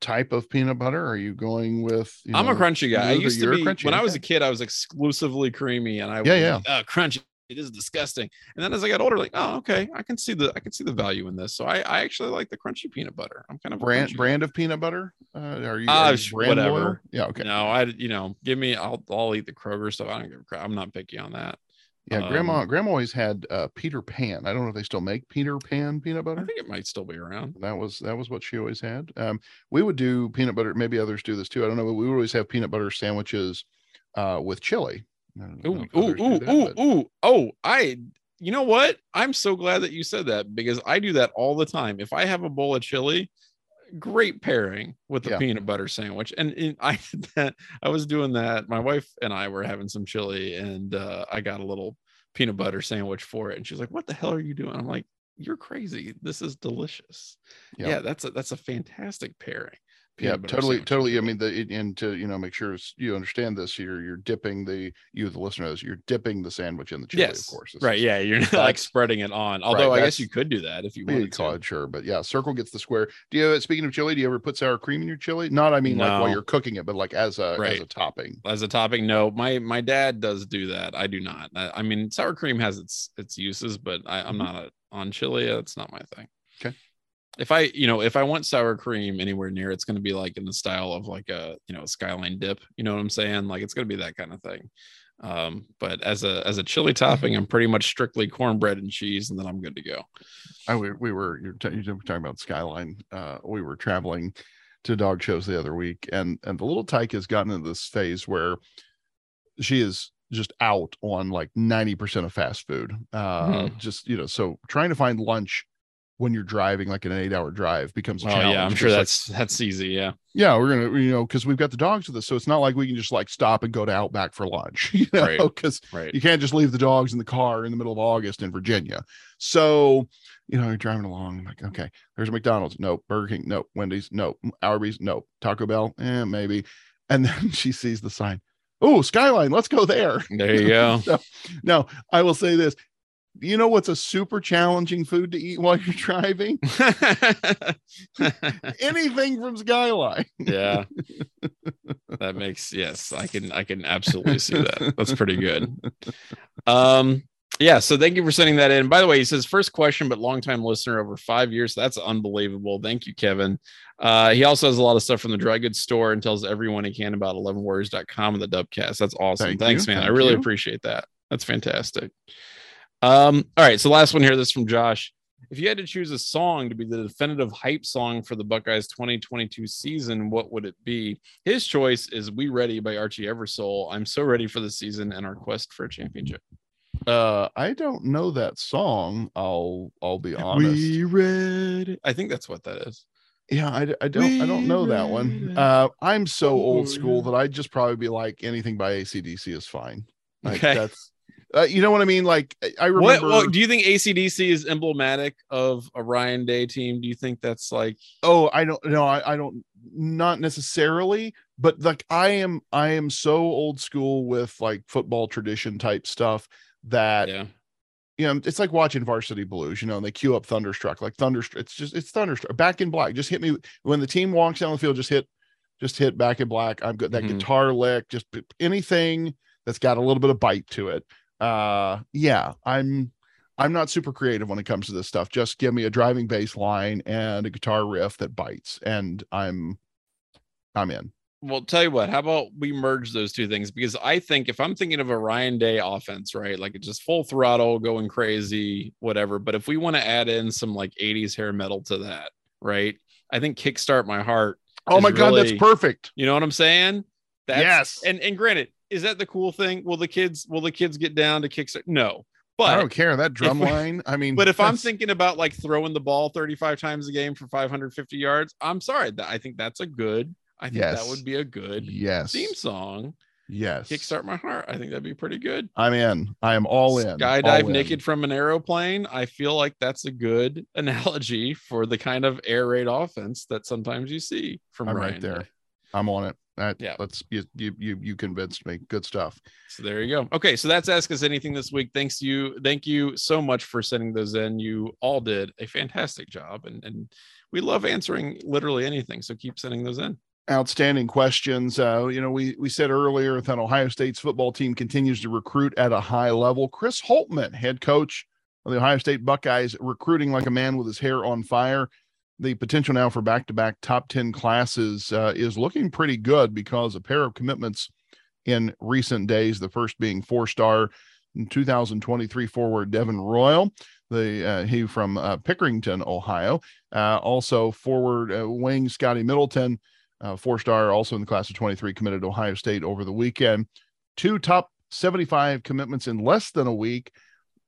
type of peanut butter? Are you going with? You I'm a crunchy guy. I used to you're a be crunchy? when I was a kid. I was exclusively creamy, and I was Yeah, yeah. like, oh, crunchy. It is disgusting. And then as I got older, like, oh, okay, I can see the I can see the value in this. So I, I actually like the crunchy peanut butter. I'm kind of a brand brand of peanut butter. Uh, are you, Ah, are you sh- brand loyal? whatever. Yeah. Okay. No, I you know, give me I'll I'll eat the Kroger stuff. I don't give a crap. I'm not picky on that. Yeah. grandma Um, grandma always had uh, Peter Pan. I don't know if they still make Peter Pan peanut butter. I think it might still be around. That was that was what she always had. Um, we would do peanut butter. Maybe others do this too. I don't know. But we would always have peanut butter sandwiches uh, with chili. I don't know Ooh, ooh, ooh, that, ooh, but- ooh. Oh, I you know what? I'm so glad that you said that because I do that all the time. If I have a bowl of chili, great pairing with the Yeah. peanut butter sandwich. And, and [LAUGHS] I did that. I was doing that. My wife and I were having some chili, and uh, I got a little peanut butter sandwich for it. And she's like, "What the hell are you doing?" I'm like, "You're crazy. This is delicious." Yeah. Yeah, that's a that's a fantastic pairing. Yeah totally sandwich totally i mean the and to you know make sure you understand this you're you're dipping the you the listeners you're dipping the sandwich in the chili yes, of course right. Yeah, you're [LAUGHS] not like spreading it on. Although I guess you could do that if you wanted call to. it sure but yeah circle gets the square do you speaking of chili do you ever put sour cream in your chili not i mean like while you're cooking it but like as a as a topping as a topping no my my dad does do that i do not i, I mean sour cream has its its uses but I, i'm Mhm. not a, on chili it's not my thing Okay. If i you know if i want sour cream anywhere near it's going to be like in the style of like a you know skyline dip you know what i'm saying like it's going to be that kind of thing um but as a as a chili topping i'm pretty much strictly cornbread and cheese and then i'm good to go I we, we were you're, t- you're talking about Skyline. Uh, we were traveling to dog shows the other week, and and the little tyke has gotten into this phase where she is just out on like ninety percent of fast food. Uh, Mhm. Just you know, so trying to find lunch when you're driving like an eight hour drive becomes a oh challenge. yeah i'm sure because, like, that's that's easy yeah yeah we're gonna you know because we've got the dogs with us, so it's not like we can just like stop and go to Outback for lunch. [LAUGHS] You know, because right you can't just leave the dogs in the car in the middle of August in Virginia. So, you know, you're driving along, I'm like, okay, there's McDonald's, no, Burger King, no, Wendy's, no, Arby's, no, Taco Bell, eh, maybe. And then [LAUGHS] she sees the sign. Oh, Skyline, let's go there. there you go [LAUGHS] so, no, I will say this. You know what's a super challenging food to eat while you're driving? [LAUGHS] Anything from Skyline. yeah. [LAUGHS] That makes yes i can i can absolutely see that. That's pretty good. [LAUGHS] Um yeah so thank you for sending that in. By the way he says first question but long time listener over five years. That's unbelievable. Thank you kevin. Uh he also has a lot of stuff from the dry goods store and tells everyone he can about 11warriors.com and the dubcast. That's awesome. Thank thanks you, man. I really you. appreciate that. That's fantastic um all right so last one here this is from josh if you had to choose a song to be the definitive hype song for the Buckeyes 2022 season, what would it be? His choice is We Ready by Archie Eversole. I'm so ready for the season and our quest for a championship. Uh, I don't know that song. I'll I'll be honest. We ready. I think that's what that is. Yeah, I don't I don't We know that one. Uh, I'm so old Oh, school that I'd just probably be like anything by ACDC is fine. Like Okay. that's uh, you know what I mean? Like I- I What, remember. do you think ACDC is emblematic of a Ryan Day team? Do you think that's like oh, I don't know. I, I don't not necessarily, but like I am I am so old school with like football tradition type stuff that yeah? you know, it's like watching Varsity Blues, you know, and they cue up Thunderstruck, like Thunderstruck. It's just it's Thunderstruck. Back in Black. Just hit me when the team walks down the field. Just hit, just hit Back in Black. I'm good. That Mhm. guitar lick, just anything that's got a little bit of bite to it. Uh, yeah, I'm I'm not super creative when it comes to this stuff. Just give me a driving bass line and a guitar riff that bites, and I'm I'm in. Well, tell you what, how about we merge those two things? Because I think if I'm thinking of a Ryan Day offense, right, like it's just full throttle, going crazy, whatever. But if we want to add in some like 80s hair metal to that, right, I think Kickstart My Heart. Oh my god, really- that's perfect. You know what I'm saying? That's, yes. And and granted, is that the cool thing? Will the kids will the kids get down to Kickstart? No. But I don't care that drum we- line. I mean, but if I'm thinking about like throwing the ball 35 times a game for 550 yards, I'm sorry. That I think that's a good. I think Yes. that would be a good yes, theme song. yes, Kickstart my heart. I think that'd be pretty good. I'm in. I am all in. Skydive all in. naked from an aeroplane. I feel like that's a good [LAUGHS] analogy for the kind of air raid offense that sometimes you see from I'm Ryan right there. Day. I'm on it. That, yeah. Let's you, you you you convinced me. Good stuff. So there you go. Okay, so that's ask us anything this week. Thanks you. Thank you so much for sending those in. You all did a fantastic job, and and we love answering literally anything. So keep sending those in. Outstanding questions. Uh, you know, we we said earlier that Ohio State's football team continues to recruit at a high level. Chris Holtmann, head coach of the Ohio State Buckeyes, recruiting like a man with his hair on fire the potential now for back-to-back top 10 classes uh, is looking pretty good because a pair of commitments in recent days the first being four-star 2023 forward devin royal the uh, he from uh, pickerington ohio uh, also forward uh, wing scotty middleton uh, four-star also in the class of 23 committed to ohio state over the weekend. Two top 75 commitments in less than a week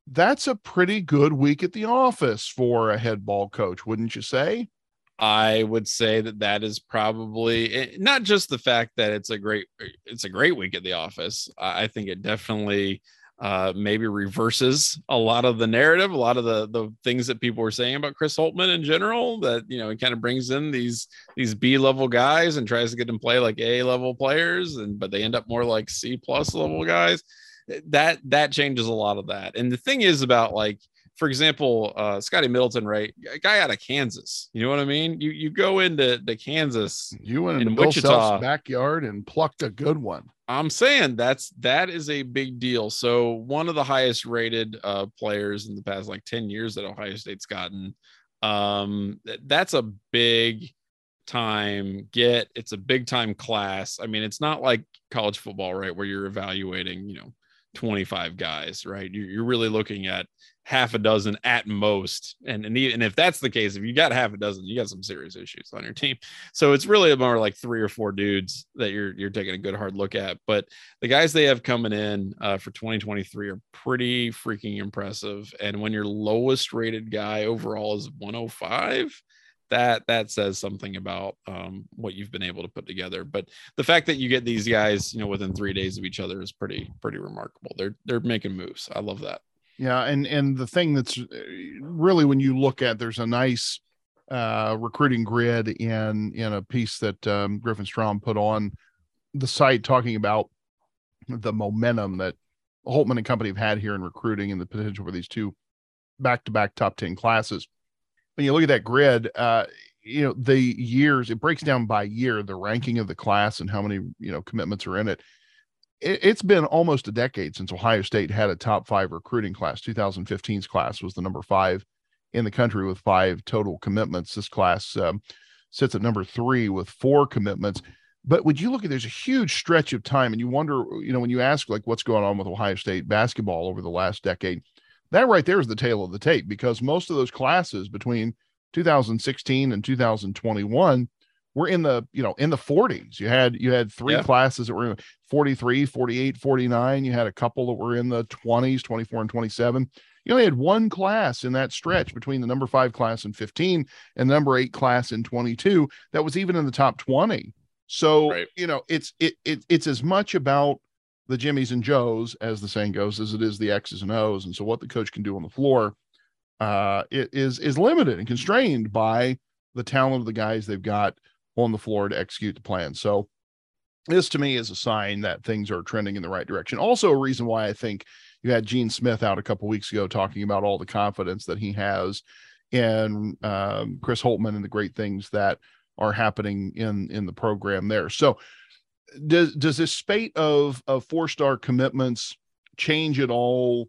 that's a pretty good week at the office for a head ball coach, wouldn't you say? I would say that that is probably eh, not just the fact that it's a great it's a great week at the office. I think it definitely uh, maybe reverses a lot of the narrative, a lot of the the things that people were saying about Chris Holtmann in general. That you know, he kind of brings in these these B level guys and tries to get them play like A level players, and but they end up more like C plus level guys that that changes a lot of that. And the thing is about like, for example, uh, Scotty Middleton, right? A guy out of Kansas. You know what I mean? You you go into the Kansas, you went in Wichita backyard and plucked a good one. I'm saying that's that is a big deal. So one of the highest rated uh, players in the past like 10 years that Ohio State's gotten. Um, that's a big time get. It's a big time class. I mean, it's not like college football, right, where you're evaluating, you know, 25 guys, right? You're really looking at half a dozen at most. And, and, and if that's the case, if you got half a dozen, you got some serious issues on your team. So it's really more like three or four dudes that you're, you're taking a good hard look at. But the guys they have coming in uh, for 2023 are pretty freaking impressive. And when your lowest rated guy overall is 105, that that says something about um, what you've been able to put together. But the fact that you get these guys, you know, within three days of each other is pretty pretty remarkable. They're they're making moves. I love that. Yeah, and and the thing that's uh, really when you look at there's a nice uh, recruiting grid in in a piece that um, Griffin Strom put on the site talking about the momentum that Holtmann and company have had here in recruiting and the potential for these two back to back top 10 classes when you look at that grid, uh, you know, the years, it breaks down by year, the ranking of the class and how many, you know, commitments are in it. it it's been almost a decade since Ohio State had a top five recruiting class. 2015's class was the number five in the country with five total commitments. This class um, sits at number three with four commitments. But would you look at there's a huge stretch of time and you wonder, you know, when you ask like what's going on with Ohio State basketball over the last decade, that right there is the tale of the tape because most of those classes between 2016 and 2021 were in the you know in the 40s you had you had three yeah. classes that were 43 48 49 you had a couple that were in the 20s 24 and 27 you only had one class in that stretch between the number five class in 15 and the number eight class in 22 that was even in the top 20 so right. you know it's it, it it's as much about the Jimmies and Joes, as the saying goes, as it is the X's and O's. And so what the coach can do on the floor uh, is is limited and constrained by the talent of the guys they've got on the floor to execute the plan. So this to me is a sign that things are trending in the right direction. Also, a reason why I think you had Gene Smith out a couple weeks ago talking about all the confidence that he has in um, Chris Holtmann and the great things that are happening in in the program there. So does does this spate of of four star commitments change at all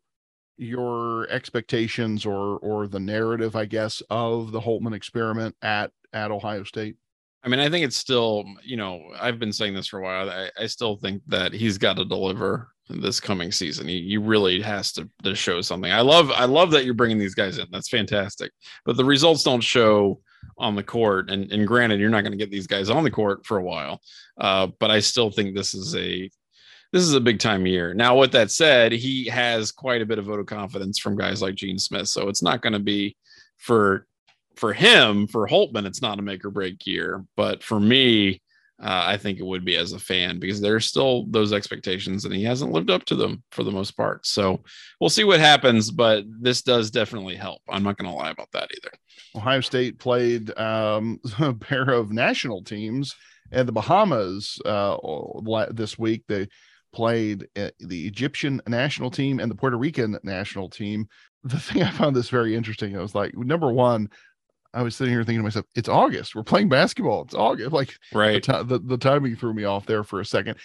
your expectations or or the narrative, I guess, of the holtmann experiment at at Ohio State? I mean, I think it's still, you know, I've been saying this for a while. I, I still think that he's got to deliver this coming season. He, he really has to, to show something. I love, I love that you're bringing these guys in. That's fantastic. But the results don't show on the court. And, and granted, you're not going to get these guys on the court for a while. Uh, but I still think this is a this is a big time year. Now, with that said, he has quite a bit of vote of confidence from guys like Gene Smith. So it's not going to be for for him, for Holtmann. it's not a make or break year. But for me, uh, I think it would be as a fan because there's still those expectations and he hasn't lived up to them for the most part. So we'll see what happens, but this does definitely help. I'm not going to lie about that either. Ohio State played um, [LAUGHS] a pair of national teams and the Bahamas uh, this week they played uh, the Egyptian national team and the Puerto Rican national team. The thing [LAUGHS] I found this very interesting, I was like, number one, I was sitting here thinking to myself, it's August. We're playing basketball. It's August. Like right. The, the, the timing threw me off there for a second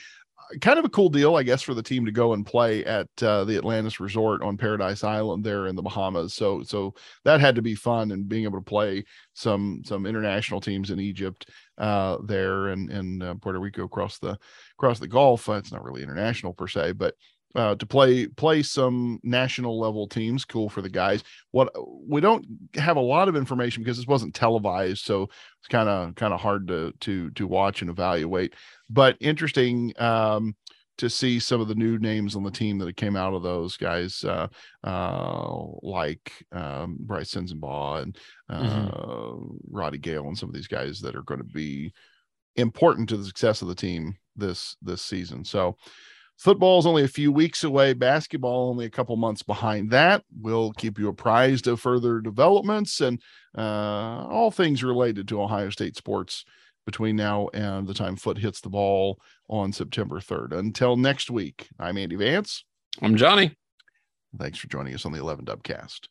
kind of a cool deal, I guess, for the team to go and play at uh, the Atlantis Resort on Paradise Island there in the Bahamas. So, so that had to be fun, and being able to play some some international teams in Egypt uh, there and and uh, Puerto Rico across the across the Gulf. Uh, it's not really international per se, but uh, to play play some national level teams. Cool for the guys. What we don't have a lot of information because this wasn't televised, so it's kind of kind of hard to to to watch and evaluate. But interesting um, to see some of the new names on the team that came out of those guys, uh, uh, like um, Brice Sensabaugh and uh, mm-hmm. Roddy Gayle, and some of these guys that are going to be important to the success of the team this this season. So Football is only a few weeks away, basketball only a couple months behind that. We'll keep you apprised of further developments and uh, all things related to Ohio State sports between now and the time foot hits the ball on September 3rd. Until next week, I'm Andy Vance. I'm Johnny. Thanks for joining us on the 11 Dubcast.